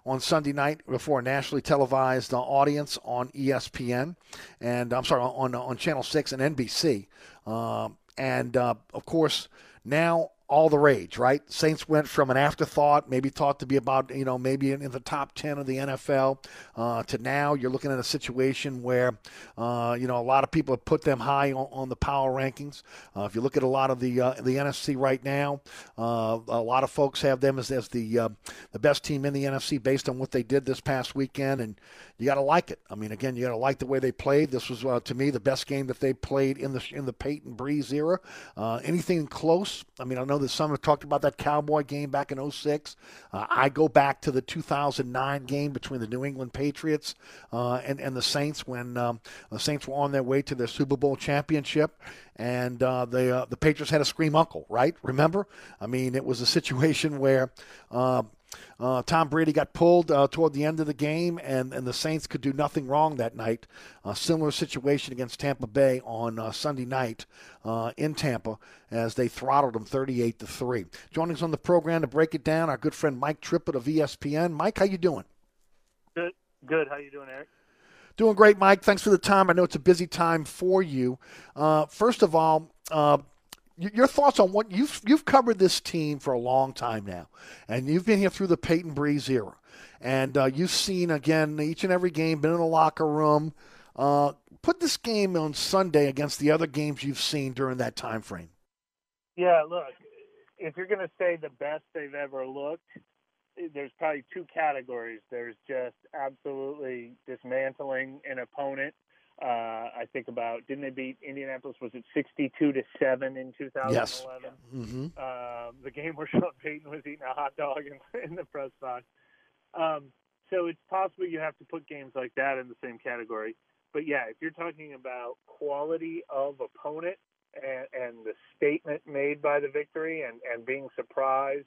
[SPEAKER 1] on Sunday night before a nationally televised uh, audience on ESPN, and I'm sorry on on Channel Six and NBC, um, and uh, of course now all the rage, right? Saints went from an afterthought, maybe thought to be about, you know, maybe in, in the top 10 of the NFL, uh, to now you're looking at a situation where, uh, you know, a lot of people have put them high on, on the power rankings. Uh, if you look at a lot of the uh, the NFC right now, uh, a lot of folks have them as, as the uh, the best team in the NFC based on what they did this past weekend, and you got to like it. I mean, again, you got to like the way they played. This was, to me, the best game that they played in the in the Payton Brees era. anything close? I mean, I know that some have talked about that Cowboy game back in 06. Uh, I go back to the 2009 game between the New England Patriots uh, and, and the Saints when um, the Saints were on their way to their Super Bowl championship and uh, the uh, the Patriots had a scream uncle, right? Remember? I mean, it was a situation where uh, Tom Brady got pulled uh, toward the end of the game, and, and the Saints could do nothing wrong that night. A similar situation against Tampa Bay on uh, Sunday night uh, in Tampa as they throttled them 38 to three. Joining us on the program to break it down, our good friend Mike Triplett of ESPN. Mike, how you doing?
[SPEAKER 22] Good. Good. How you doing, Eric?
[SPEAKER 1] Doing great, Mike. Thanks for the time. I know it's a busy time for you. Uh, first of all, uh, your thoughts on what you've you've covered this team for a long time now, and you've been here through the Payton Brees era, and uh, you've seen again each and every game, been in the locker room. Uh, put this game on Sunday against the other games you've seen during that time frame.
[SPEAKER 22] Yeah, look, if you're going to say the best they've ever looked, there's probably two categories. There's just absolutely dismantling an opponent Uh, I think about didn't they beat Indianapolis? Was it sixty-two to seven in two thousand eleven? Yes.
[SPEAKER 1] Mm-hmm.
[SPEAKER 22] um, the game where Sean Payton was eating a hot dog in, in the press box. Um, so it's possible you have to put games like that in the same category. But yeah, if you're talking about quality of opponent and, and the statement made by the victory and, and being surprised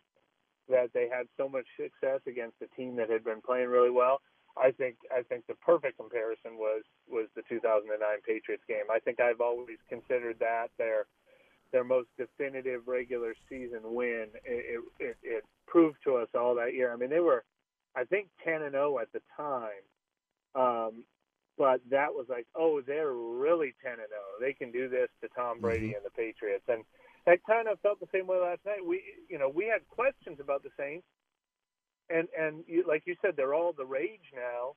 [SPEAKER 22] that they had so much success against a team that had been playing really well, I think I think the perfect comparison was was the 2009 Patriots game. I think I've always considered that their their most definitive regular season win. It, it, it proved to us all that year. I mean, they were, I think, 10 and 0 at the time, um, but that was like, oh, they're really 10 and 0. They can do this to Tom Brady and the Patriots, and that kind of felt the same way last night. We, you know, we had questions about the Saints, and and you, like you said, they're all the rage now.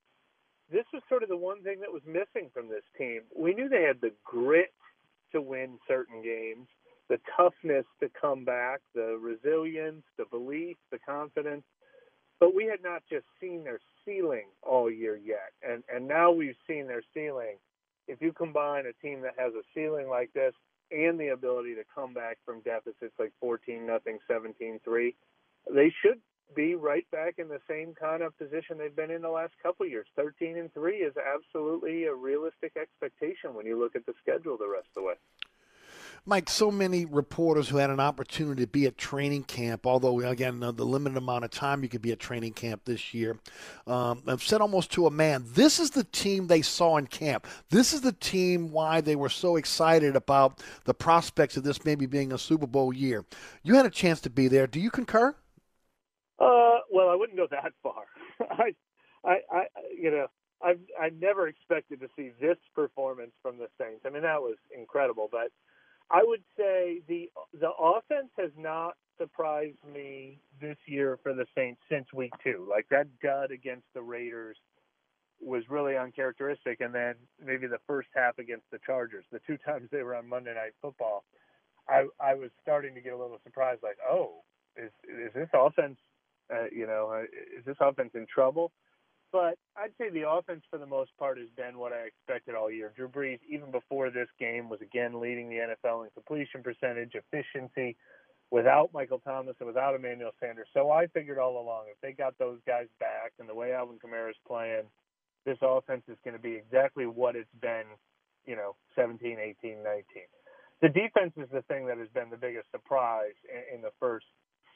[SPEAKER 22] This was sort of the one thing that was missing from this team. We knew they had the grit to win certain games, the toughness to come back, the resilience, the belief, the confidence. But we had not just seen their ceiling all year yet. And and now we've seen their ceiling. If you combine a team that has a ceiling like this and the ability to come back from deficits like 14 nothing, 17-3, they should be right back in the same kind of position they've been in the last couple years. 13 and 3 is absolutely a realistic expectation when you look at the schedule the rest of the way.
[SPEAKER 1] Mike, so many reporters who had an opportunity to be at training camp, although, again, the limited amount of time you could be at training camp this year, um, have said almost to a man, this is the team they saw in camp. This is the team why they were so excited about the prospects of this maybe being a Super Bowl year. You had a chance to be there. Do you concur?
[SPEAKER 22] Uh, well, I wouldn't go that far. I, I, I, you know, I've I never expected to see this performance from the Saints. I mean, that was incredible. But I would say the the offense has not surprised me this year for the Saints since week two. Like that dud against the Raiders was really uncharacteristic, and then maybe the first half against the Chargers, the two times they were on Monday Night Football, I I was starting to get a little surprised. Like, oh, is is this offense? Uh, you know, uh, is this offense in trouble? But I'd say the offense, for the most part, has been what I expected all year. Drew Brees, even before this game, was again leading the NFL in completion percentage, efficiency, without Michael Thomas and without Emmanuel Sanders. So I figured all along, if they got those guys back and the way Alvin Kamara is playing, this offense is going to be exactly what it's been, you know, 17, 18, 19. The defense is the thing that has been the biggest surprise in, in the first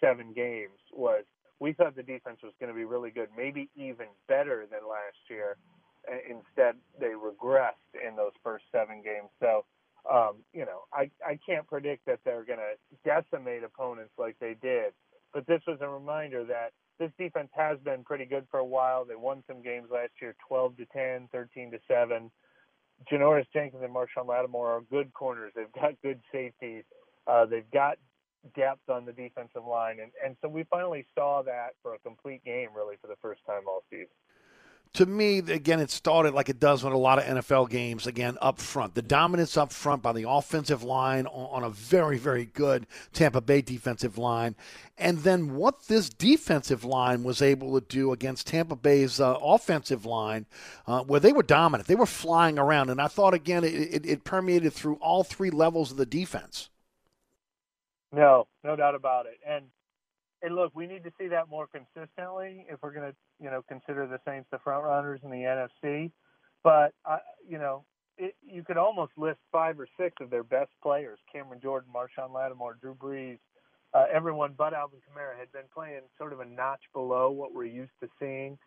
[SPEAKER 22] seven games was we thought the defense was going to be really good, maybe even better than last year. Instead, they regressed in those first seven games. So, um, you know, I, I can't predict that they're going to decimate opponents like they did. But this was a reminder that this defense has been pretty good for a while. They won some games last year, 12 to 10, 13 to 7. Janoris Jenkins and Marshon Lattimore are good corners. They've got good safeties. Uh, they've got depth on the defensive line, and and so we finally saw that for a complete game, really, for the first time all season.
[SPEAKER 1] To me, again, it started like it does with a lot of NFL games. Again, up front, the dominance up front by the offensive line on, on a very, very good Tampa Bay defensive line, and then what this defensive line was able to do against Tampa Bay's uh, offensive line, uh, where they were dominant, they were flying around, and I thought again it, it, it permeated through all three levels of the defense.
[SPEAKER 22] No, no doubt about it. And and look, we need to see that more consistently if we're going to, you know, consider the Saints the front runners in the NFC. But uh, you know, it, you could almost list five or six of their best players: Cameron Jordan, Marshon Lattimore, Drew Brees, uh, everyone but Alvin Kamara had been playing sort of a notch below what we're used to seeing.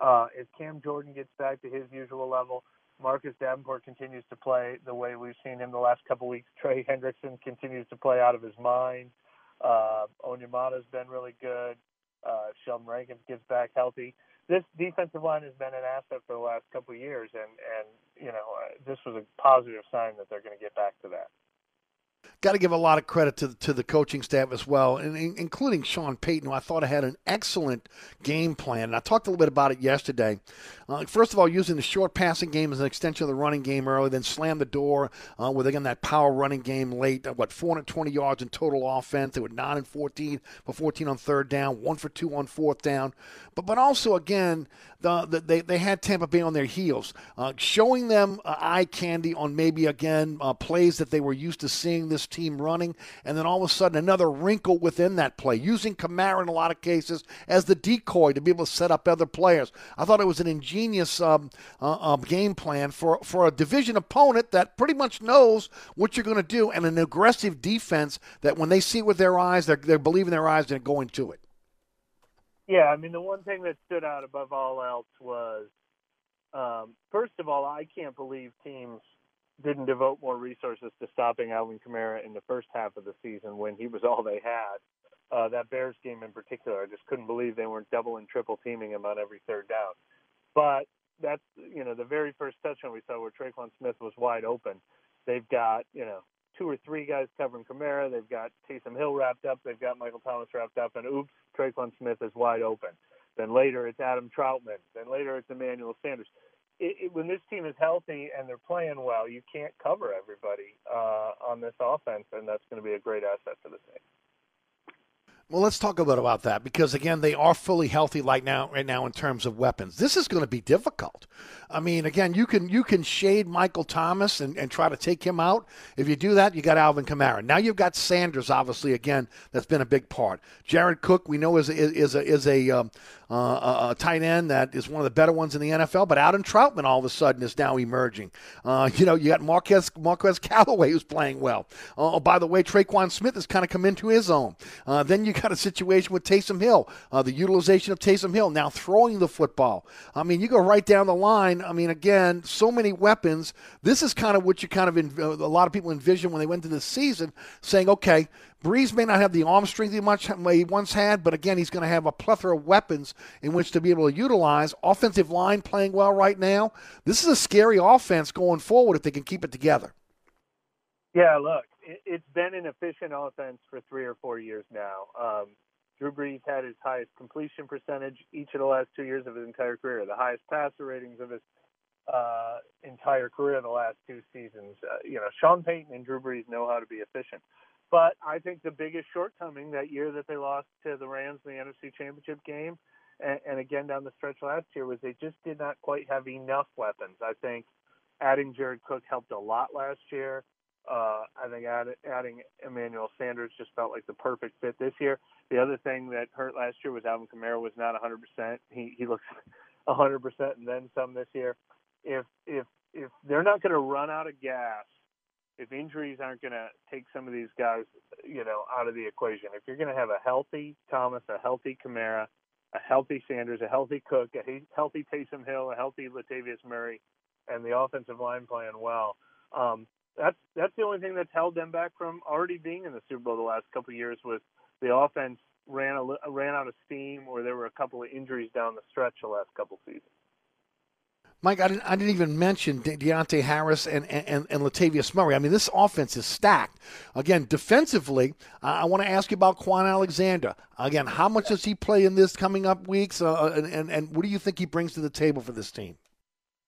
[SPEAKER 22] Uh, if Cam Jordan gets back to his usual level, Marcus Davenport continues to play the way we've seen him the last couple weeks. Trey Hendrickson continues to play out of his mind. Uh, Onyemata's been really good. Uh, Sheldon Rankins gets back healthy. This defensive line has been an asset for the last couple of years, and and you know uh, this was a positive sign that they're going to get back to that.
[SPEAKER 1] Got to give a lot of credit to to the coaching staff as well, and, including Sean Payton, who I thought had an excellent game plan. And I talked a little bit about it yesterday. Uh, first of all, using the short passing game as an extension of the running game early, then slam the door uh, with again that power running game late. Uh, what 420 yards in total offense? They were nine and 14 for 14 on third down, one for two on fourth down. But but also again, the, the they they had Tampa Bay on their heels, uh, showing them uh, eye candy on maybe again uh, plays that they were used to seeing this team running, and then all of a sudden another wrinkle within that play, using Kamara in a lot of cases as the decoy to be able to set up other players. I thought it was an ingenious um, uh, um, game plan for, for a division opponent that pretty much knows what you're going to do and an aggressive defense that when they see it with their eyes, they're, they're believing their eyes and going to it.
[SPEAKER 22] Yeah, I mean, the one thing that stood out above all else was, um, first of all, I can't believe teams didn't devote more resources to stopping Alvin Kamara in the first half of the season when he was all they had. Uh, that Bears game in particular, I just couldn't believe they weren't double and triple teaming him on every third down. But that's you know the very first touchdown we saw where Tre'Quan Smith was wide open. They've got you know two or three guys covering Kamara. They've got Taysom Hill wrapped up. They've got Michael Thomas wrapped up, and oops, Tre'Quan Smith is wide open. Then later it's Adam Trautman. Then later it's Emmanuel Sanders. It, it, when this team is healthy and they're playing well, you can't cover everybody uh, on this offense, and that's going to be a great asset for the team.
[SPEAKER 1] Well, let's talk a bit about that because again, they are fully healthy right now. Right now, in terms of weapons, this is going to be difficult. I mean, again, you can you can shade Michael Thomas and, and try to take him out. If you do that, you got Alvin Kamara. Now you've got Sanders, obviously. Again, that's been a big part. Jared Cook, we know is is, is a is a um, uh, a, tight end that is one of the better ones in the NFL. But Adam Trautman all of a sudden is now emerging. Uh, you know, you got Marquez Marquez Callaway who's playing well. Uh, oh, by the way, Tre'Quan Smith has kind of come into his own. Uh, then you got a situation with Taysom Hill, uh, the utilization of Taysom Hill now throwing the football. I mean, you go right down the line. I mean, again, so many weapons. This is kind of what you kind of a lot of people envision when they went to this season, saying, okay, Brees may not have the arm strength he much he once had, but again, he's going to have a plethora of weapons in which to be able to utilize. Offensive line playing well right now. This is a scary offense going forward if they can keep it together.
[SPEAKER 22] Yeah, look, it's been an efficient offense for three or four years now. Um, Drew Brees had his highest completion percentage each of the last two years of his entire career, the highest passer ratings of his uh, entire career in the last two seasons. Uh, you know, Sean Payton and Drew Brees know how to be efficient. But I think the biggest shortcoming that year that they lost to the Rams in the NFC Championship game, and, and again down the stretch last year, was they just did not quite have enough weapons. I think adding Jared Cook helped a lot last year. Uh, I think add, adding Emmanuel Sanders just felt like the perfect fit this year. The other thing that hurt last year was Alvin Kamara was not 100%. He he looks 100% and then some this year. If if if they're not going to run out of gas if injuries aren't going to take some of these guys, you know, out of the equation, if you're going to have a healthy Thomas, a healthy Kamara, a healthy Sanders, a healthy Cook, a healthy Taysom Hill, a healthy Latavius Murray, and the offensive line playing well, um, that's that's the only thing that's held them back from already being in the Super Bowl the last couple of years. Was the offense ran a, ran out of steam, or there were a couple of injuries down the stretch the last couple of seasons.
[SPEAKER 1] Mike, I didn't, I didn't even mention De- Deonte Harris and, and, and Latavius Murray. I mean, this offense is stacked. Again, defensively, uh, I want to ask you about Kwon Alexander. Again, how much does he play in this coming up weeks, uh, uh, and, and, and what do you think he brings to the table for this team?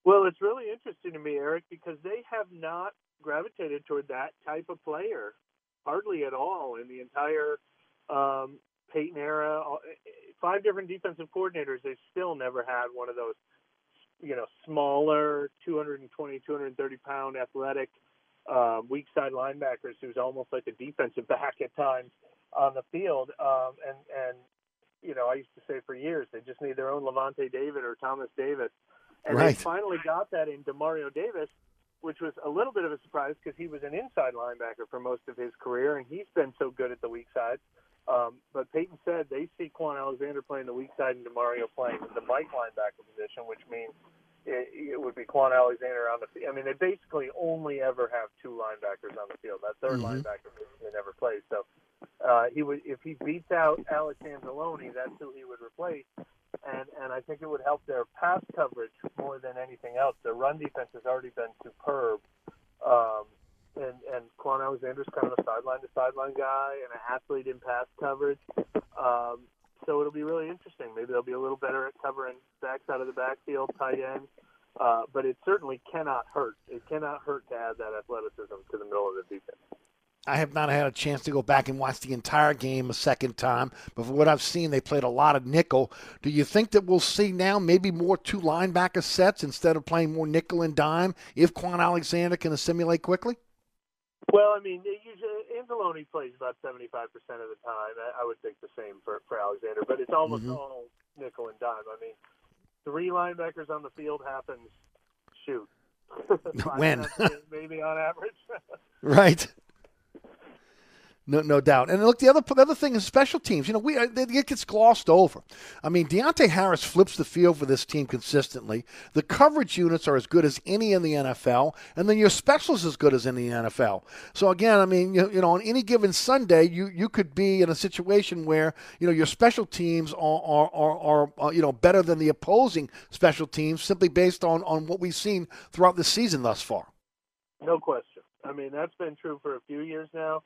[SPEAKER 22] Well, it's really interesting to me, Eric, because they have not gravitated toward that type of player hardly at all in the entire um, Payton era. Five different defensive coordinators, they still never had one of those you know, smaller, 220, 230 pound athletic, uh, weak side linebackers who's almost like a defensive back at times on the field. Um, and, and, you know, I used to say for years, they just need their own Lavonte David or Thomas Davis. And right. they finally got that in Demario Davis, which was a little bit of a surprise because he was an inside linebacker for most of his career, and he's been so good at the weak side. Um, but Payton said they see Kwon Alexander playing the weak side and Demario playing the Mike linebacker position, which means it, it would be Kwon Alexander on the field. I mean, they basically only ever have two linebackers on the field. That 3rd mm-hmm. linebacker they never plays. So uh, he would, if he beats out Alex Anzalone, that's who he would replace. And and I think it would help their pass coverage more than anything else. Their run defense has already been superb. Um, and and Kwon Alexander's kind of a sideline to sideline guy and an athlete in pass coverage. Um, so it'll be really interesting. Maybe they'll be a little better at covering backs out of the backfield, tight end. Uh, but it certainly cannot hurt. It cannot hurt to add that athleticism to the middle of the defense.
[SPEAKER 1] I have not had a chance to go back and watch the entire game a second time, but from what I've seen, they played a lot of nickel. Do you think that we'll see now maybe more two linebacker sets instead of playing more nickel and dime if Kwon Alexander can assimilate quickly?
[SPEAKER 22] Well, I mean, usually Anzalone plays about seventy-five percent of the time. I, I would think the same for for Alexander, but it's almost
[SPEAKER 1] Mhm.
[SPEAKER 22] all nickel and dime. I mean, three linebackers on the field happens. Shoot,
[SPEAKER 1] When?
[SPEAKER 22] maybe on average.
[SPEAKER 1] Right. No, no doubt. And look, the other the other thing is special teams. You know, we uh, it gets glossed over. I mean, Deonte Harris flips the field for this team consistently. The coverage units are as good as any in the NFL, and then your specials as good as in the NFL. So again, I mean, you, you know, on any given Sunday, you you could be in a situation where you know your special teams are are, are, are uh, you know better than the opposing special teams simply based on on what we've seen throughout the season thus far.
[SPEAKER 22] No question. I mean, that's been true for a few years now,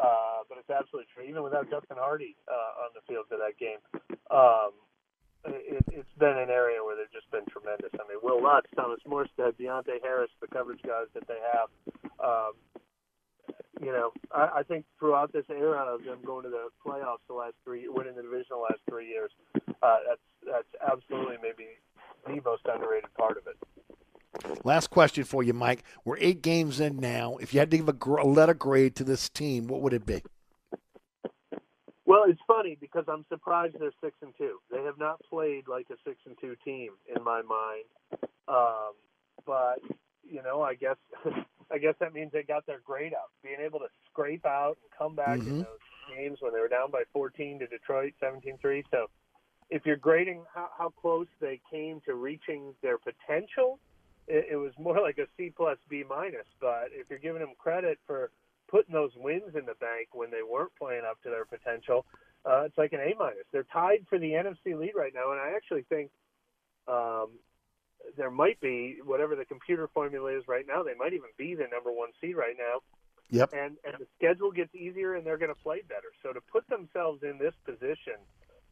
[SPEAKER 22] uh, but it's absolutely true. Even without Justin Hardy uh, on the field for that game, um, it, it's been an area where they've just been tremendous. I mean, Wil Lutz, Thomas Morstead, Deonte Harris, the coverage guys that they have. Um, you know, I, I think throughout this era of them going to the playoffs the last three, winning the division the last three years, uh, that's that's absolutely maybe the most underrated part of it.
[SPEAKER 1] Last question for you, Mike. We're eight games in now. If you had to give a, gr- a letter grade to this team, what would it be?
[SPEAKER 22] Well, it's funny because I'm surprised they're six and two. They have not played like a six and two team in my mind. Um, but you know, I guess I guess that means they got their grade up. Being able to scrape out and come back in
[SPEAKER 1] Mhm.
[SPEAKER 22] those games when they were down by 14 to Detroit, 17-3. So, if you're grading how, how close they came to reaching their potential, it, it was more like a C plus B minus. But if you're giving them credit for putting those wins in the bank when they weren't playing up to their potential, uh, it's like an A minus. They're tied for the NFC lead right now, and I actually think um, there might be whatever the computer formula is right now. They might even be the number one seed right now.
[SPEAKER 1] Yep.
[SPEAKER 22] And and the schedule gets easier, and they're going to play better. So to put themselves in this position,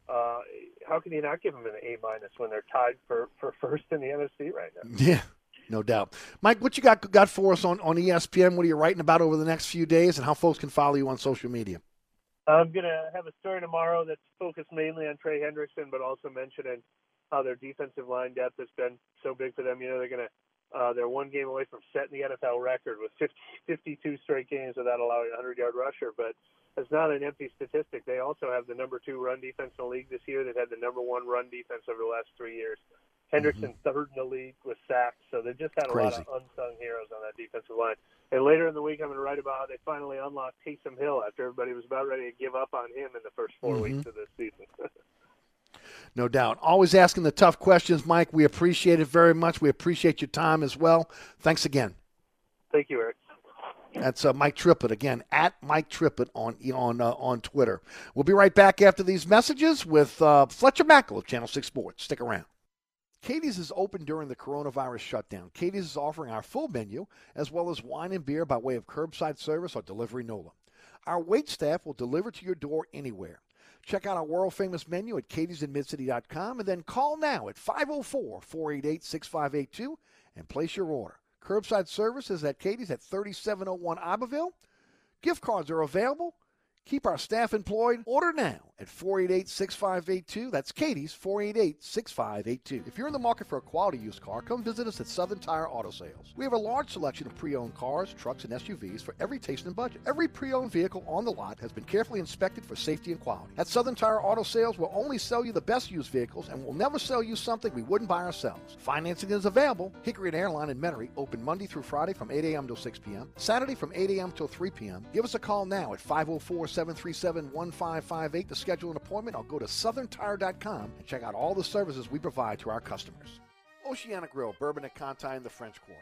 [SPEAKER 22] uh, how can you not give them an A minus when they're tied for, for first in the NFC right now?
[SPEAKER 1] Yeah, no doubt. Mike, what you got got for us on, on ESPN? What are you writing about over the next few days, and how folks can follow you on social media?
[SPEAKER 22] I'm going to have a story tomorrow that's focused mainly on Trey Hendrickson, but also mentioning how their defensive line depth has been so big for them. You know, they're going to uh, they're one game away from setting the NFL record with 50, 52 straight games without allowing a 100 yard rusher, but it's not an empty statistic. They also have the number two run defense in the league this year. They've had the number one run defense over the last three years. Hendrickson third in the league with sacks, so they just had a lot of unsung heroes on that defensive line. And later in the week, I'm going to write about how they finally unlocked Taysom Hill after everybody was about ready to give up on him in the first 4
[SPEAKER 1] Mhm.
[SPEAKER 22] weeks of this season.
[SPEAKER 1] No doubt. Always asking the tough questions, Mike. We appreciate it very much. We appreciate your time as well. Thanks again.
[SPEAKER 22] Thank you, Eric.
[SPEAKER 1] That's uh, Mike Triplett again at Mike Triplett on on uh, on Twitter. We'll be right back after these messages with uh, Fletcher Mackel of Channel Six Sports. Stick around. Katie's is open during the coronavirus shutdown. Katie's is offering our full menu as well as wine and beer by way of curbside service or delivery NOLA. Our wait staff will deliver to your door anywhere. Check out our world famous menu at katiesinmidcity.com and then call now at 504 488 6582 and place your order. Curbside service is at Katie's at 3701 Iberville. Gift cards are available. Keep our staff employed. Order now at 488 6582. That's Katie's 488 6582. If you're in the market for a quality used car, come visit us at Southern Tire Auto Sales. We have a large selection of pre owned cars, trucks, and SUVs for every taste and budget. Every pre owned vehicle on the lot has been carefully inspected for safety and quality. At Southern Tire Auto Sales, we'll only sell you the best used vehicles and we'll never sell you something we wouldn't buy ourselves. Financing is available. Hickory and Airline in Metairie open Monday through Friday from 8 a.m. till 6 p.m., Saturday from 8 a.m. till 3 p.m. Give us a call now at 504 737 1558 to schedule an appointment or go to southerntire.com and check out all the services we provide to our customers. Oceana Grill, Bourbon at Conti in the French Quarter.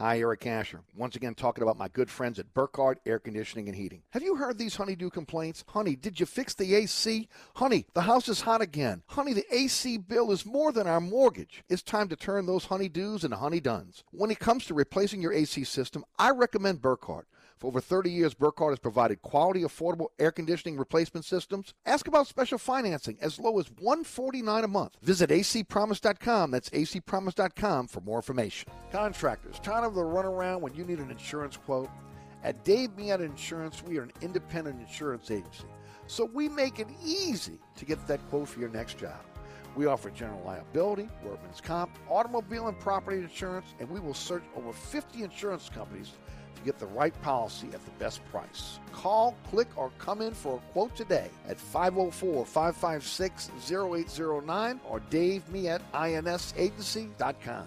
[SPEAKER 1] Hi, Eric Asher. Once again, talking about my good friends at Burkhardt Air Conditioning and Heating. Have you heard these honeydew complaints? Honey, did you fix the AC? Honey, the house is hot again. Honey, the AC bill is more than our mortgage. It's time to turn those honeydews into honeyduns. When it comes to replacing your AC system, I recommend Burkhardt. For over 30 years, Burkhardt has provided quality, affordable air conditioning replacement systems. Ask about special financing as low as 149 a month. Visit acpromise.com. That's acpromise.com for more information. Contractors, tired of the runaround when you need an insurance quote? At Dave Millet Insurance, we are an independent insurance agency, so we make it easy to get that quote for your next job. We offer general liability, workman's comp, automobile and property insurance, and we will search over 50 insurance companies to get the right policy at the best price. Call, click, or come in for a quote today at 504 556 0809 or Dave me at insagency.com.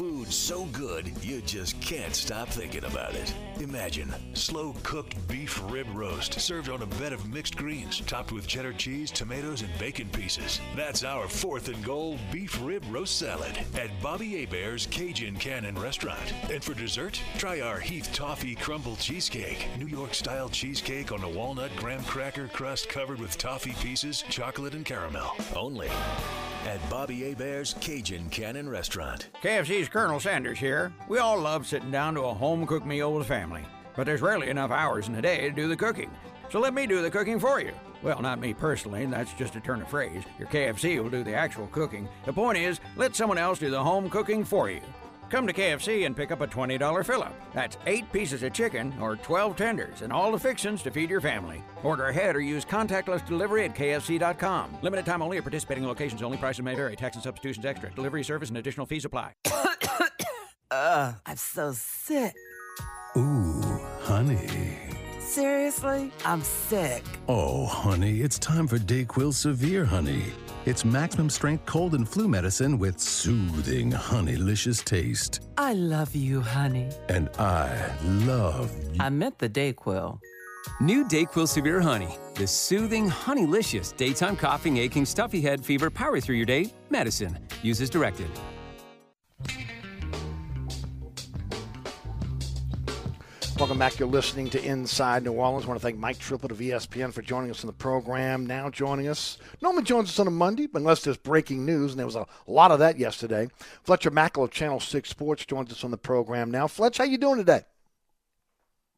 [SPEAKER 5] Food so good, you just can't stop thinking about it. Imagine slow cooked beef rib roast served on a bed of mixed greens, topped with cheddar cheese, tomatoes, and bacon pieces. That's our fourth and goal beef rib roast salad at Bobby Hebert's Cajun Cannon Restaurant. And for dessert, try our Heath Toffee Crumble Cheesecake, New York style cheesecake on a walnut graham cracker crust covered with toffee pieces, chocolate, and caramel. Only at Bobby Hebert's Cajun Cannon Restaurant.
[SPEAKER 11] KFC's Colonel Sanders here. We all love sitting down to a home cooked meal with family, but there's rarely enough hours in the day to do the cooking. So let me do the cooking for you. Well, not me personally, that's just a turn of phrase. Your KFC will do the actual cooking. The point is, let someone else do the home cooking for you. Come to KFC and pick up a $20 fill up. That's 8 pieces of chicken or 12 tenders and all the fixins to feed your family. Order ahead or use contactless delivery at KFC.com. Limited time only at participating locations only. Prices may vary. Tax and substitutions extra. Delivery service and additional fees apply.
[SPEAKER 12] Ugh, I'm so sick.
[SPEAKER 10] Ooh, honey.
[SPEAKER 12] Seriously? I'm sick.
[SPEAKER 10] Oh, honey, it's time for Dayquil Severe Honey. It's maximum strength cold and flu medicine with soothing, honeylicious taste.
[SPEAKER 12] I love you, honey.
[SPEAKER 10] And I love you.
[SPEAKER 12] I meant the Dayquil.
[SPEAKER 14] New Dayquil Severe Honey, the soothing, honeylicious daytime coughing, aching, stuffy head, fever, power through your day medicine. Use as directed.
[SPEAKER 1] Welcome back. You're listening to Inside New Orleans. I want to thank Mike Triplett of ESPN for joining us in the program. Now joining us, Norman joins us on a Monday, but unless there's breaking news, and there was a lot of that yesterday. Fletcher Mackel of Channel 6 Sports joins us on the program now. Fletch, how you doing today?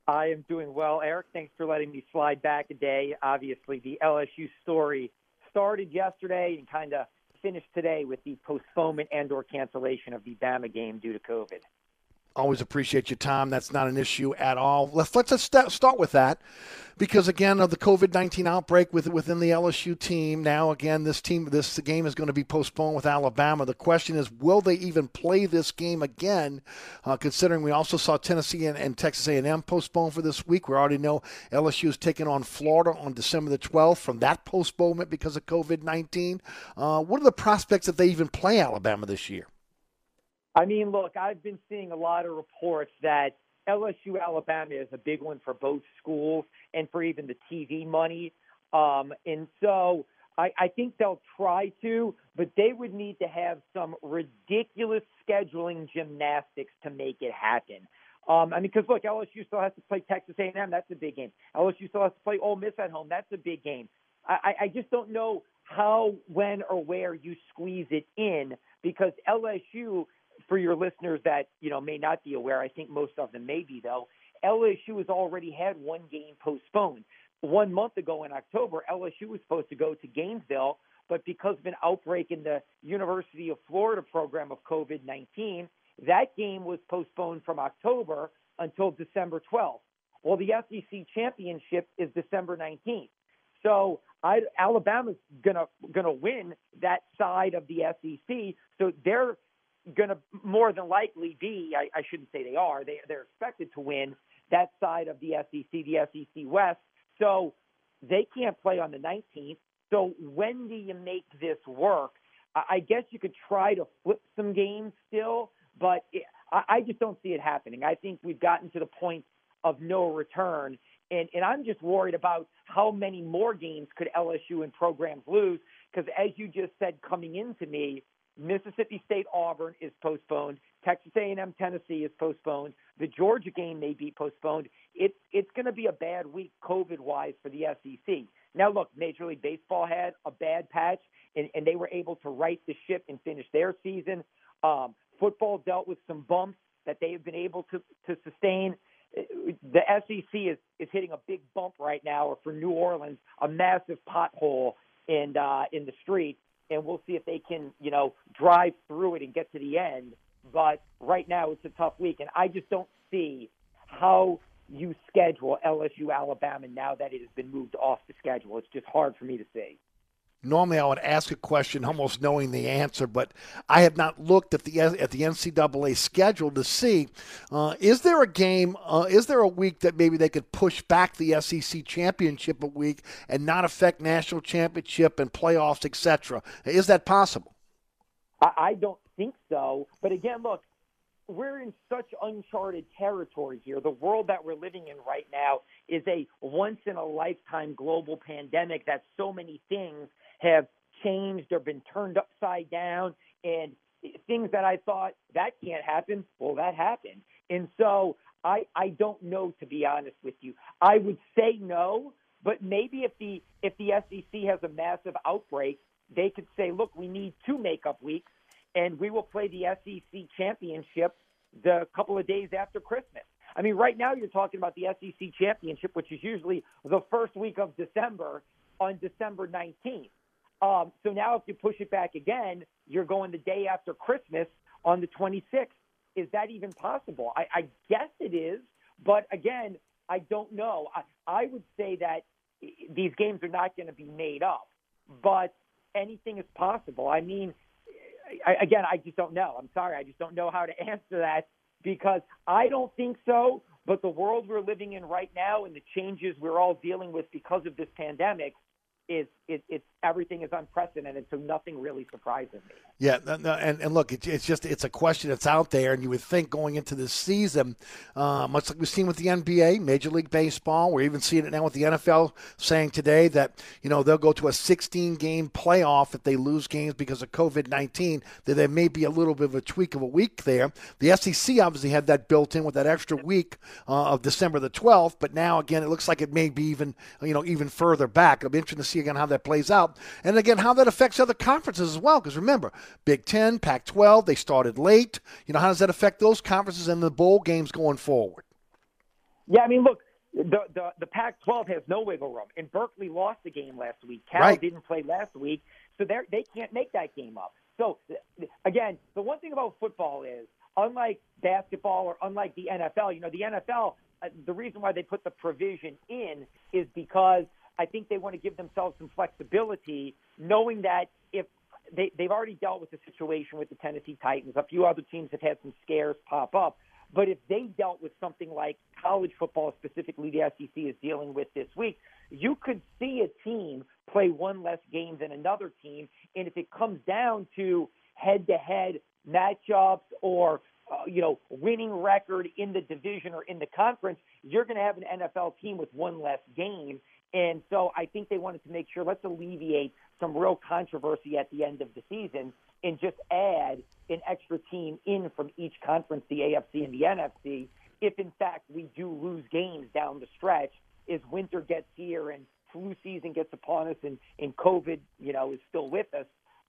[SPEAKER 23] I am doing well, Eric. Thanks for letting me slide back a day. Obviously, the LSU story started yesterday and kind of finished today with the postponement and/or cancellation of the Bama game due to COVID.
[SPEAKER 1] Always appreciate your time. That's not an issue at all. Let's let's st- start with that, because again of the COVID nineteen outbreak with, within the LSU team. Now again, this team this game is going to be postponed with Alabama. The question is, will they even play this game again? Uh, considering we also saw Tennessee and, and Texas A and M postponed for this week. We already know LSU is taking on Florida on December the twelfth from that postponement because of COVID nineteen. Uh, what are the prospects that they even play Alabama this year?
[SPEAKER 23] I mean, look, I've been seeing a lot of reports that LSU Alabama is a big one for both schools and for even the TV money. Um, and so I, I think they'll try to, but they would need to have some ridiculous scheduling gymnastics to make it happen. Um, I mean, because look, LSU still has to play Texas A&M. That's a big game. LSU still has to play Ole Miss at home. That's a big game. I, I just don't know how, when, or where you squeeze it in because LSU for your listeners that you know may not be aware, I think most of them may be though. LSU has already had one game postponed. One month ago in October, LSU was supposed to go to Gainesville, but because of an outbreak in the University of Florida program of COVID 19, that game was postponed from October until December 12th. Well, the SEC championship is December 19th. So I, Alabama's gonna gonna win that side of the SEC. So they're going to more than likely be, I, I shouldn't say they are, they, they're expected to win that side of the SEC, the SEC West. So they can't play on the 19th. So when do you make this work? I guess you could try to flip some games still, but it, I, I just don't see it happening. I think we've gotten to the point of no return, and and I'm just worried about how many more games could LSU and programs lose because as you just said coming into me, Mississippi State Auburn is postponed. Texas A&M Tennessee is postponed. The Georgia game may be postponed. It's it's going to be a bad week COVID wise for the SEC. Now look, Major League Baseball had a bad patch and, and they were able to right the ship and finish their season. Um, football dealt with some bumps that they have been able to to sustain. The SEC is is hitting a big bump right now, or for New Orleans, a massive pothole in uh, in the street and we'll see if they can, you know, drive through it and get to the end. But right now, it's a tough week, and I just don't see how you schedule LSU Alabama now that it has been moved off the schedule. It's just hard for me to see.
[SPEAKER 1] Normally, I would ask a question almost knowing the answer, but I have not looked at the at the NCAA schedule to see uh, is there a game, uh, is there a week that maybe they could push back the SEC championship a week and not affect national championship and playoffs, etc. Is that possible?
[SPEAKER 23] I, don't think so. But again, look, we're in such uncharted territory here. The world that we're living in right now is a once in a lifetime global pandemic that so many things have changed or been turned upside down and things that I thought that can't happen, well that happened. And so I I don't know to be honest with you. I would say no, but maybe if the if the SEC has a massive outbreak, they could say, look, we need two makeup weeks and we will play the SEC championship the couple of days after Christmas. I mean, right now you're talking about the SEC championship, which is usually the first week of December on December 19th. Um, so now if you push it back again, you're going the day after Christmas on the 26th. Is that even possible? I, I guess it is, but again, I don't know. I, I would say that these games are not going to be made up, but anything is possible. I mean, I, again, I just don't know. I'm sorry. I just don't know how to answer that because I don't think so. But the world we're living in right now and the changes we're all dealing with because of this pandemic is it, it's everything is unprecedented, so nothing really surprises me.
[SPEAKER 1] Yeah, no, and, and look, it, it's just it's a question that's out there, and you would think going into this season, uh, much like we've seen with the NBA, Major League Baseball, we're even seeing it now with the NFL, saying today that you know they'll go to a 16 game playoff if they lose games because of COVID 19. That there may be a little bit of a tweak of a week there. The SEC obviously had that built in with that extra week uh, of December the 12th, but now again it looks like it may be even you know even further back. It'll be interesting to see again how that plays out, and again how that affects other conferences as well. Because remember, Big Ten, Pac 12, they started late. You know, how does that affect those conferences and the bowl games going forward?
[SPEAKER 23] Yeah, I mean, look, the the, the Pac-12 has no wiggle room, and Berkeley lost the game last week. Cal
[SPEAKER 1] Right.
[SPEAKER 23] didn't play last week, so they they can't make that game up. So again, the one thing about football is, unlike basketball or unlike the NFL, you know, the NFL, uh, the reason why they put the provision in is because I think they want to give themselves some flexibility, knowing that if they, they've already dealt with the situation with the Tennessee Titans, a few other teams have had some scares pop up. But if they dealt with something like college football, specifically the SEC is dealing with this week, you could see a team play one less game than another team. And if it comes down to head to head matchups or uh, you know, winning record in the division or in the conference, you're going to have an NFL team with one less game. And so I think they wanted to make sure let's alleviate some real controversy at the end of the season and just add an extra team in from each conference, the AFC and the NFC, if in fact we do lose games down the stretch as winter gets here and flu season gets upon us and, and COVID, you know, is still with us.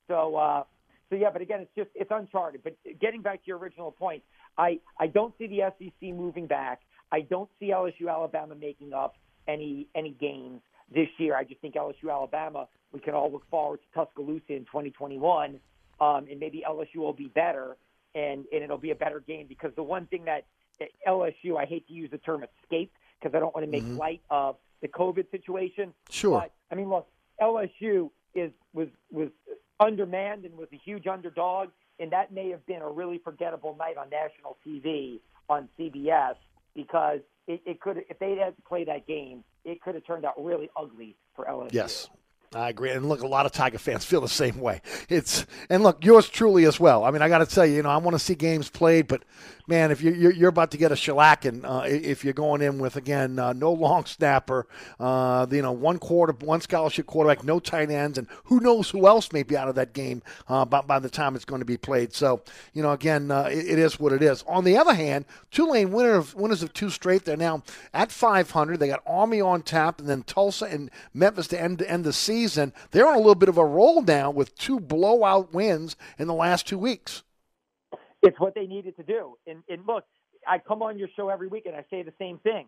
[SPEAKER 23] So, uh, so yeah, but again, it's just it's uncharted. But getting back to your original point, I I don't see the SEC moving back. I don't see LSU Alabama making up any any games this year. I just think LSU Alabama we can all look forward to Tuscaloosa in 2021, um, and maybe LSU will be better, and and it'll be a better game because the one thing that LSU I hate to use the term escape because I don't want to make
[SPEAKER 1] Mhm.
[SPEAKER 23] light of the COVID situation.
[SPEAKER 1] Sure.
[SPEAKER 23] But I mean, look, LSU is was was undermanned and was a huge underdog, and that may have been a really forgettable night on national TV on CBS because it, it could if they had to play that game, it could have turned out really ugly for LSU.
[SPEAKER 1] Yes. I agree. And look, a lot of Tiger fans feel the same way. It's and look, yours truly as well. I mean, I got to tell you, you know, I want to see games played, but man, if you're you're, about to get a shellacking, uh, if you're going in with again uh, no long snapper, uh, you know, one quarter, one scholarship quarterback, no tight ends, and who knows who else may be out of that game uh, by, by the time it's going to be played. So, you know, again, uh, it, it is what it is. On the other hand, Tulane winner of, winners of two straight. They're now at 500. They got Army on tap, and then Tulsa and Memphis to end end the season. And they're on a little bit of a roll now with two blowout wins in the last two weeks.
[SPEAKER 23] It's what they needed to do. And, and look, I come on your show every week and I say the same thing.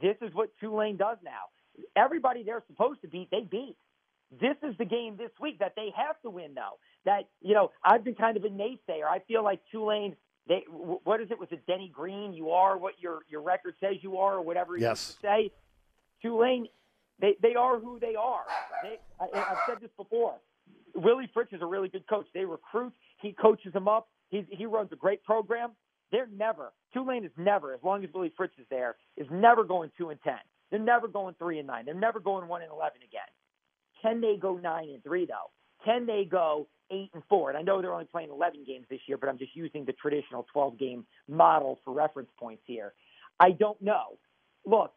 [SPEAKER 23] This is what Tulane does now. Everybody they're supposed to beat, they beat. This is the game this week that they have to win, though. That you know, I've been kind of a naysayer. I feel like Tulane. They what is it? Was it Denny Green? You are what your your record says you are, or whatever you say. Tulane, they they are who they are. They, I, I've said this before. Willie Fritz is a really good coach. They recruit. He coaches them up. He he runs a great program. They're never Tulane is never, as long as Willie Fritz is there, is never going two and ten. They're never going three and nine. They're never going one and eleven again. Can they go nine and three though? Can they go eight and four? And I know they're only playing eleven games this year, but I'm just using the traditional twelve game model for reference points here. I don't know. Look,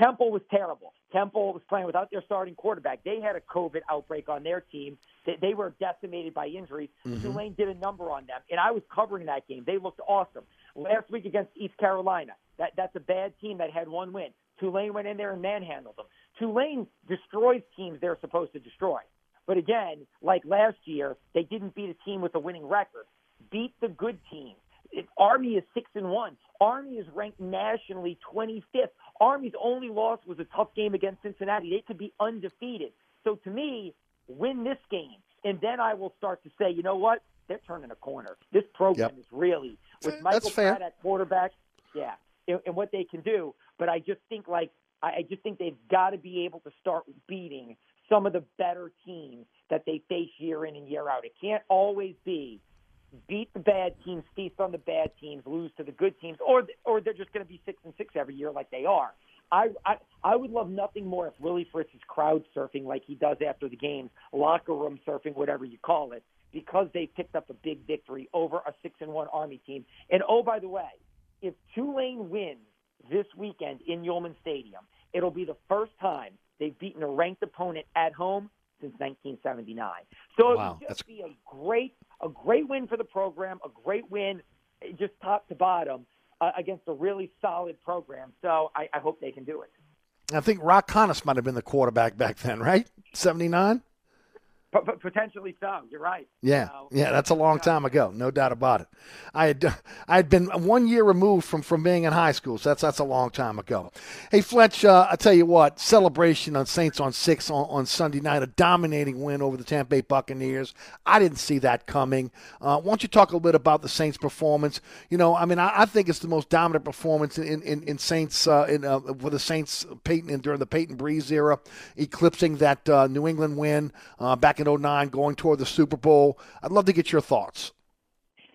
[SPEAKER 23] Temple was terrible. Temple was playing without their starting quarterback. They had a COVID outbreak on their team. They, they were decimated by injuries.
[SPEAKER 1] Mm-hmm.
[SPEAKER 23] Tulane did a number on them, and I was covering that game. They looked awesome. Last week against East Carolina, that, that's a bad team that had one win. Tulane went in there and manhandled them. Tulane destroys teams they're supposed to destroy. But again, like last year, they didn't beat a team with a winning record. Beat the good teams. It, Army is six and one. Army is ranked nationally 25th. Army's only loss was a tough game against Cincinnati. They could be undefeated. So to me, win this game, and then I will start to say, you know what? They're turning a corner. This program
[SPEAKER 1] Yep.
[SPEAKER 23] is really with Michael
[SPEAKER 1] That's.
[SPEAKER 23] Pratt at quarterback. Yeah, and, and what they can do. But I just think like I, I just think they've got to be able to start beating some of the better teams that they face year in and year out. It can't always be beat the bad teams, feast on the bad teams, lose to the good teams, or or they're just going to be six and six every year like they are. I, I I would love nothing more if Willie Fritz is crowd surfing like he does after the games, locker room surfing, whatever you call it, because they picked up a big victory over a six and one Army team. And oh, by the way, if Tulane wins this weekend in Yulman Stadium, it'll be the first time they've beaten a ranked opponent at home since 1979. So it
[SPEAKER 1] Wow,
[SPEAKER 23] would
[SPEAKER 1] that's-
[SPEAKER 23] just be a great, a great win for the program, a great win, eh, just top to bottom, uh, against a really solid program. So I, I hope they can do it.
[SPEAKER 1] I think Roch Hontas might have been the quarterback back then, right? 79?
[SPEAKER 23] P- potentially so. You're right.
[SPEAKER 1] Yeah,
[SPEAKER 23] So,
[SPEAKER 1] yeah, that's a long time ago, no doubt about it. I had I had been one year removed from, from being in high school, so that's that's a long time ago. Hey Fletch, uh, I tell you what, celebration on Saints on six on, on Sunday night, a dominating win over the Tampa Bay Buccaneers. I didn't see that coming. Uh, why don't you talk a little bit about the Saints' performance? You know, I mean, I, I think it's the most dominant performance in in, in Saints uh, in uh, for the Saints Payton and during the Payton Brees era, eclipsing that uh, New England win uh, in 09, going toward the Super Bowl. I'd love to get your thoughts.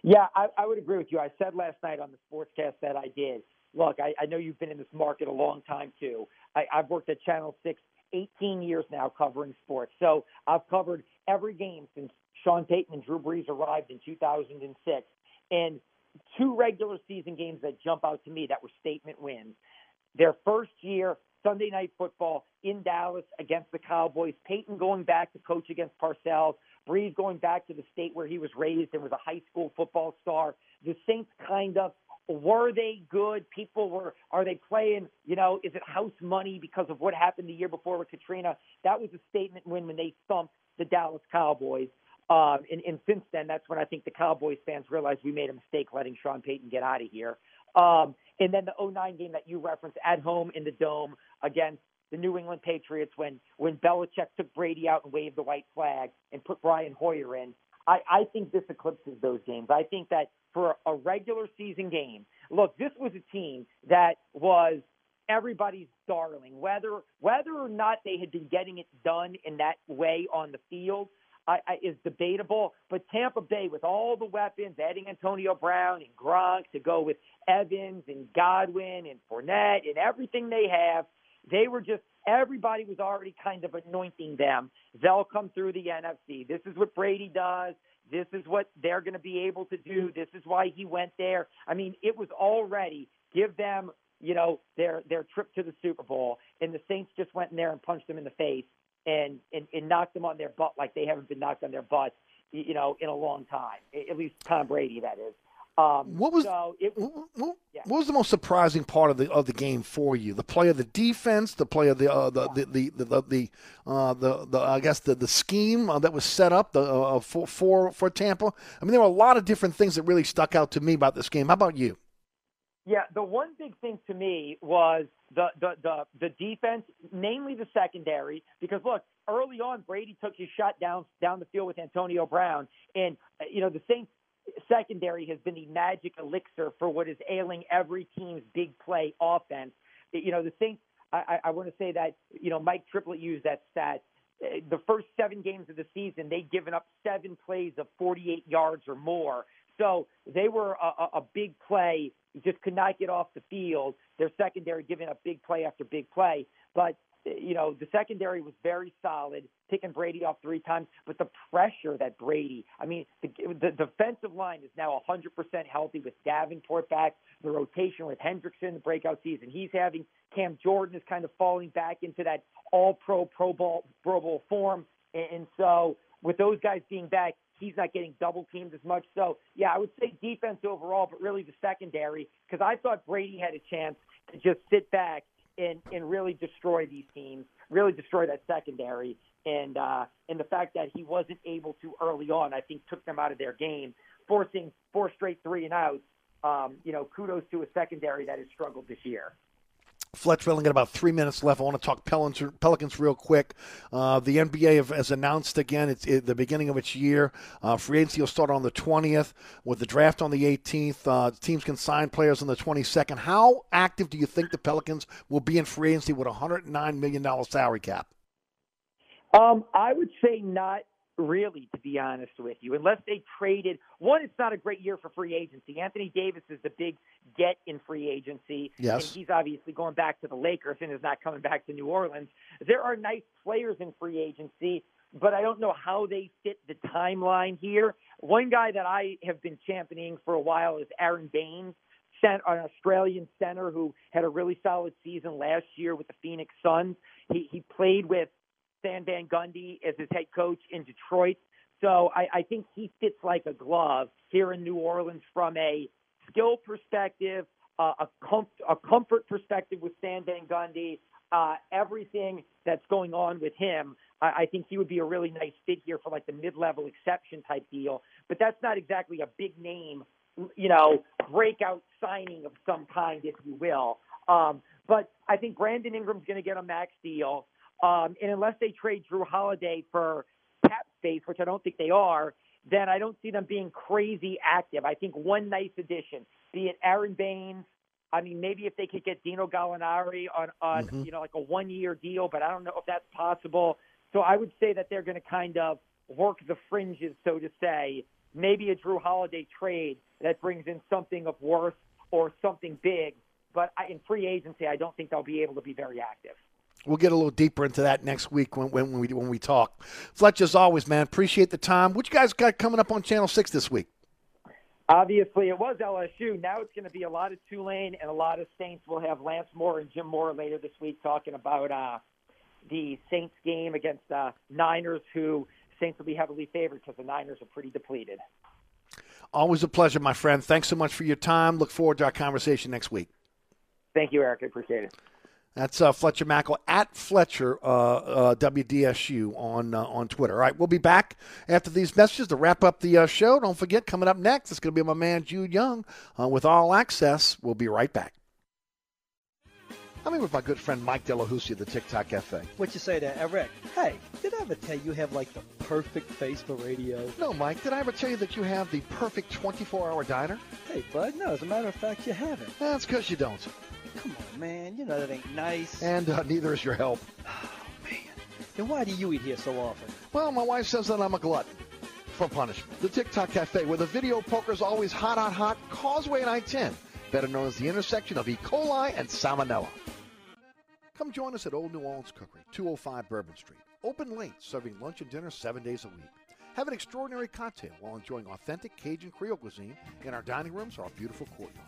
[SPEAKER 23] Yeah, I, I would agree with you. I said last night on the sportscast that I did. Look, I, I know you've been in this market a long time too. I, I've worked at Channel Six 18 years now covering sports, so I've covered every game since Sean Payton and Drew Brees arrived in 2006, and two regular season games that jump out to me that were statement wins. Their first year, Sunday night football in Dallas against the Cowboys. Payton going back to coach against Parcells. Brees going back to the state where he was raised and was a high school football star. The Saints kind of were they good? People were are they playing, you know, is it house money because of what happened the year before with Katrina? That was a statement win when they thumped the Dallas Cowboys. Um, and, and since then, that's when I think the Cowboys fans realized we made a mistake letting Sean Payton get out of here. Um, and then the 09 game that you referenced at home in the Dome against the New England Patriots when, when Belichick took Brady out and waved the white flag and put Brian Hoyer in. I, I think this eclipses those games. I think that for a regular season game, look, this was a team that was everybody's darling. Whether whether or not they had been getting it done in that way on the field I, I, is debatable. But Tampa Bay, with all the weapons, adding Antonio Brown and Gronk to go with Evans and Godwin and Fournette and everything they have, they were just everybody was already kind of anointing them. They'll come through the NFC. This is what Brady does. This is what they're going to be able to do. This is why he went there. I mean, it was already give them, you know, their their trip to the Super Bowl, and the Saints just went in there and punched them in the face and and, and knocked them on their butt like they haven't been knocked on their butts, you know, in a long time. At least Tom Brady, that is. Um,
[SPEAKER 1] What was
[SPEAKER 23] so it,
[SPEAKER 1] what, what was the most surprising part of the of the game for you? The play of the defense, the play of the uh, the, the the the the, the, uh, the the I guess the the scheme uh, that was set up the, uh, for for for Tampa. I mean, there were a lot of different things that really stuck out to me about this game. How about you?
[SPEAKER 23] Yeah, the one big thing to me was the the the, the defense, namely the secondary, because look, early on Brady took his shot down down the field with Antonio Brown, and uh, you know the Saints secondary has been the magic elixir for what is ailing every team's big play offense. You know the Saints. I, I want to say that you know Mike Triplett used that stat. Uh, The first seven games of the season, they'd given up seven plays of 48 yards or more. So they were a, a, a big play, just could not get off the field. Their secondary giving up big play after big play. But, you know, the secondary was very solid, picking Brady off three times. But the pressure that Brady, I mean, the, the defensive line is now 100% healthy with Davenport back, the rotation with Hendrickson, the breakout season he's having. Cam Jordan is kind of falling back into that all pro, pro bowl, pro bowl form. And, and so with those guys being back, he's not getting double teamed as much. So, yeah, I would say defense overall, but really the secondary, because I thought Brady had a chance to just sit back and, and really destroy these teams, really destroy that secondary. And uh, and the fact that he wasn't able to early on, I think, took them out of their game, forcing four straight three and outs. Um, you know, kudos to a secondary that has struggled this year.
[SPEAKER 1] We only got about three minutes left. I want to talk Pelicans, Pelicans real quick. Uh, the NBA has announced again it's at the beginning of its year. Uh, free agency will start on the 20th with the draft on the 18th. Uh, teams can sign players on the 22nd. How active do you think the Pelicans will be in free agency with a $109 million salary cap?
[SPEAKER 23] Um, I would say not really, to be honest with you, unless they traded. One, it's not a great year for free agency. Anthony Davis is the big get in free agency.
[SPEAKER 1] Yes.
[SPEAKER 23] And he's obviously going back to the Lakers and is not coming back to New Orleans. There are nice players in free agency, but I don't know how they fit the timeline here. One guy that I have been championing for a while is Aron Baynes. An Australian center who had a really solid season last year with the Phoenix Suns. He he played with Stan Van Gundy as his head coach in Detroit. So I, I think he fits like a glove here in New Orleans from a skill perspective, uh, a, com- a comfort perspective with Stan Van Gundy, uh, everything that's going on with him. I, I think he would be a really nice fit here for like the mid-level exception type deal. But that's not exactly a big name, you know, breakout signing of some kind, if you will. Um, but I think Brandon Ingram's going to get a max deal. Um, and unless they trade Jrue Holiday for cap space, which I don't think they are, then I don't see them being crazy active. I think one nice addition, be it Aron Baynes. I mean, maybe if they could get Dino Gallinari on, on
[SPEAKER 1] Mm-hmm.
[SPEAKER 23] you know, like a one year deal, but I don't know if that's possible. So I would say that they're going to kind of work the fringes, so to say. Maybe a Jrue Holiday trade that brings in something of worth or something big. But I, in free agency, I don't think they'll be able to be very active.
[SPEAKER 1] We'll get a little deeper into that next week when, when we when we talk. Fletcher, as always, man, appreciate the time. What you guys got coming up on Channel Six this week?
[SPEAKER 23] Obviously, it was LSU. Now it's going to be a lot of Tulane and a lot of Saints. We'll have Lance Moore and Jim Moore later this week talking about uh, the Saints game against uh, Niners, who Saints will be heavily favored because the Niners are pretty depleted.
[SPEAKER 1] Always a pleasure, my friend. Thanks so much for your time. Look forward to our conversation next week.
[SPEAKER 23] Thank you, Eric. I appreciate it.
[SPEAKER 1] That's uh, Fletcher Mackel at Fletcher uh, uh, WDSU on uh, on Twitter. All right, we'll be back after these messages to wrap up the uh, show. Don't forget, coming up next, it's going to be my man Jude Young uh, with All Access. We'll be right back. I'm here with my good friend Mike Delahoussi of the Tic Toc Cafe.
[SPEAKER 17] What you say there, Eric? Hey, did I ever tell you you have like the perfect face for radio?
[SPEAKER 1] No, Mike, did I ever tell you that you have the perfect 24-hour diner?
[SPEAKER 17] Hey, bud, no, as a matter of fact, you haven't.
[SPEAKER 1] That's because you don't.
[SPEAKER 17] Come on, man, you know that ain't nice.
[SPEAKER 1] And uh, neither is your help. Oh, man.
[SPEAKER 17] Then why do you eat here so often?
[SPEAKER 1] Well, my wife says that I'm a glutton for punishment. The Tic Toc Cafe, where the video poker is always hot, hot, hot. Causeway and I-10, better known as the intersection of E. coli and salmonella. Come join us at Old New Orleans Cookery, 205 Bourbon Street. Open late, serving lunch and dinner seven days a week. Have an extraordinary cocktail while enjoying authentic Cajun Creole cuisine in our dining rooms or our beautiful courtyard.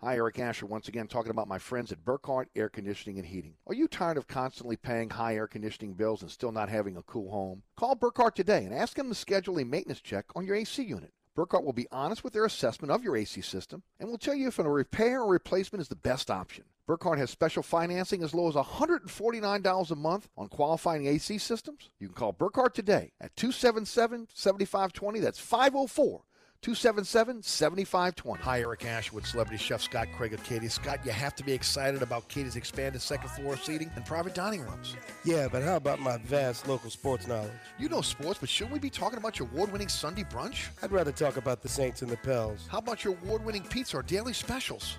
[SPEAKER 1] Hi, Eric Asher, once again talking about my friends at Burkhardt Air Conditioning and Heating. Are you tired of constantly paying high air conditioning bills and still not having a cool home? Call Burkhardt today and ask them to schedule a maintenance check on your AC unit. Burkhardt will be honest with their assessment of your AC system and will tell you if a repair or replacement is the best option. Burkhardt has special financing as low as $149 a month on qualifying AC systems. You can call Burkhardt today at 277 7520. That's 504 277 7520. Hi, Eric Ashwood, celebrity chef Scott Craig of Katie. Scott, you have to be excited about Katie's expanded second floor seating and private dining rooms.
[SPEAKER 24] Yeah, but how about my vast local sports knowledge?
[SPEAKER 1] You know sports, but shouldn't we be talking about your award winning Sunday brunch?
[SPEAKER 24] I'd rather talk about the Saints and the Pels.
[SPEAKER 1] How about your award winning pizza or daily specials?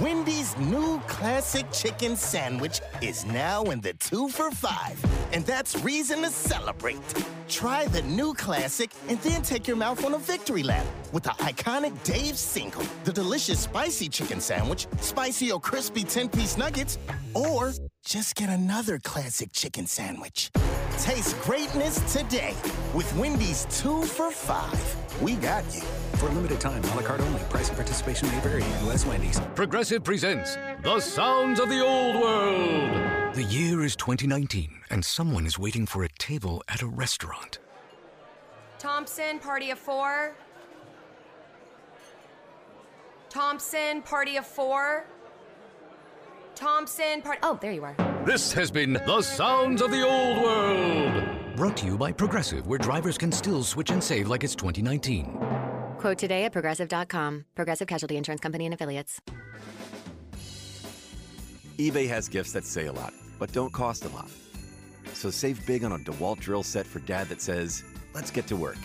[SPEAKER 25] Wendy's new classic chicken sandwich is now in the two for five, and that's reason to celebrate. Try the new classic and then take your mouth on a victory lap with the iconic Dave single, the delicious spicy chicken sandwich, spicy or crispy 10 piece nuggets, or just get another classic chicken sandwich. Taste greatness today with Wendy's two for five. We got you.
[SPEAKER 26] For a limited time, a la carte only. Price and participation may vary. U.S. Wendy's.
[SPEAKER 27] Progressive presents The Sounds of the Old World.
[SPEAKER 28] The year is 2019, and someone is waiting for a table at a restaurant.
[SPEAKER 29] Thompson, party of four. Thompson, party of four. Thompson, part. Oh, there you are.
[SPEAKER 27] This has been The Sounds of the Old World.
[SPEAKER 28] Brought to you by Progressive, where drivers can still switch and save like it's 2019.
[SPEAKER 30] Quote today at progressive.com. Progressive Casualty Insurance Company and Affiliates.
[SPEAKER 31] eBay has gifts that say a lot, but don't cost a lot. So save big on a DeWalt drill set for dad that says, let's get to work.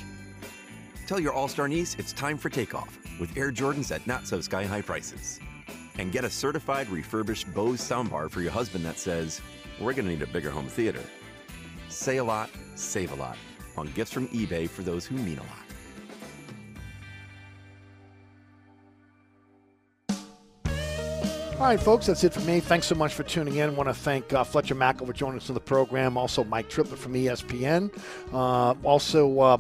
[SPEAKER 31] Tell your All Star niece it's time for takeoff with Air Jordans at not so sky high prices. And get a certified refurbished Bose soundbar for your husband that says, we're going to need a bigger home theater. Say a lot, save a lot on gifts from eBay for those who mean a lot.
[SPEAKER 1] All right, folks, that's it for me. Thanks so much for tuning in. I want to thank uh, Fletcher Mackel for joining us in the program. Also, Mike Triplett from ESPN. Uh, also, uh,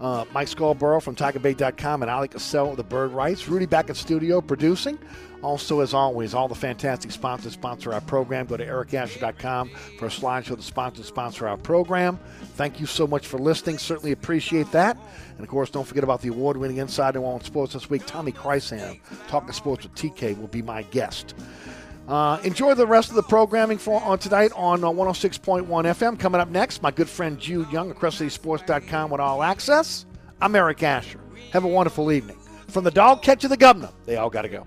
[SPEAKER 1] uh, Mike Scarborough from TigerBait.com and Oleh Kosel of the Bird Writes. Rudy back in studio producing. Also, as always, all the fantastic sponsors sponsor our program. Go to ericasher.com for a slideshow that sponsors sponsor our program. Thank you so much for listening. Certainly appreciate that. And of course, don't forget about the award-winning Inside New Orleans Sports this week. Tommy Chrysan, Talking Sports with TK, will be my guest. Uh, enjoy the rest of the programming for on tonight on uh, 106.1 FM. Coming up next, my good friend Jude Young of CrestCitySports.com with All Access. I'm Eric Asher. Have a wonderful evening. From the dog catch to the governor, they all got to go.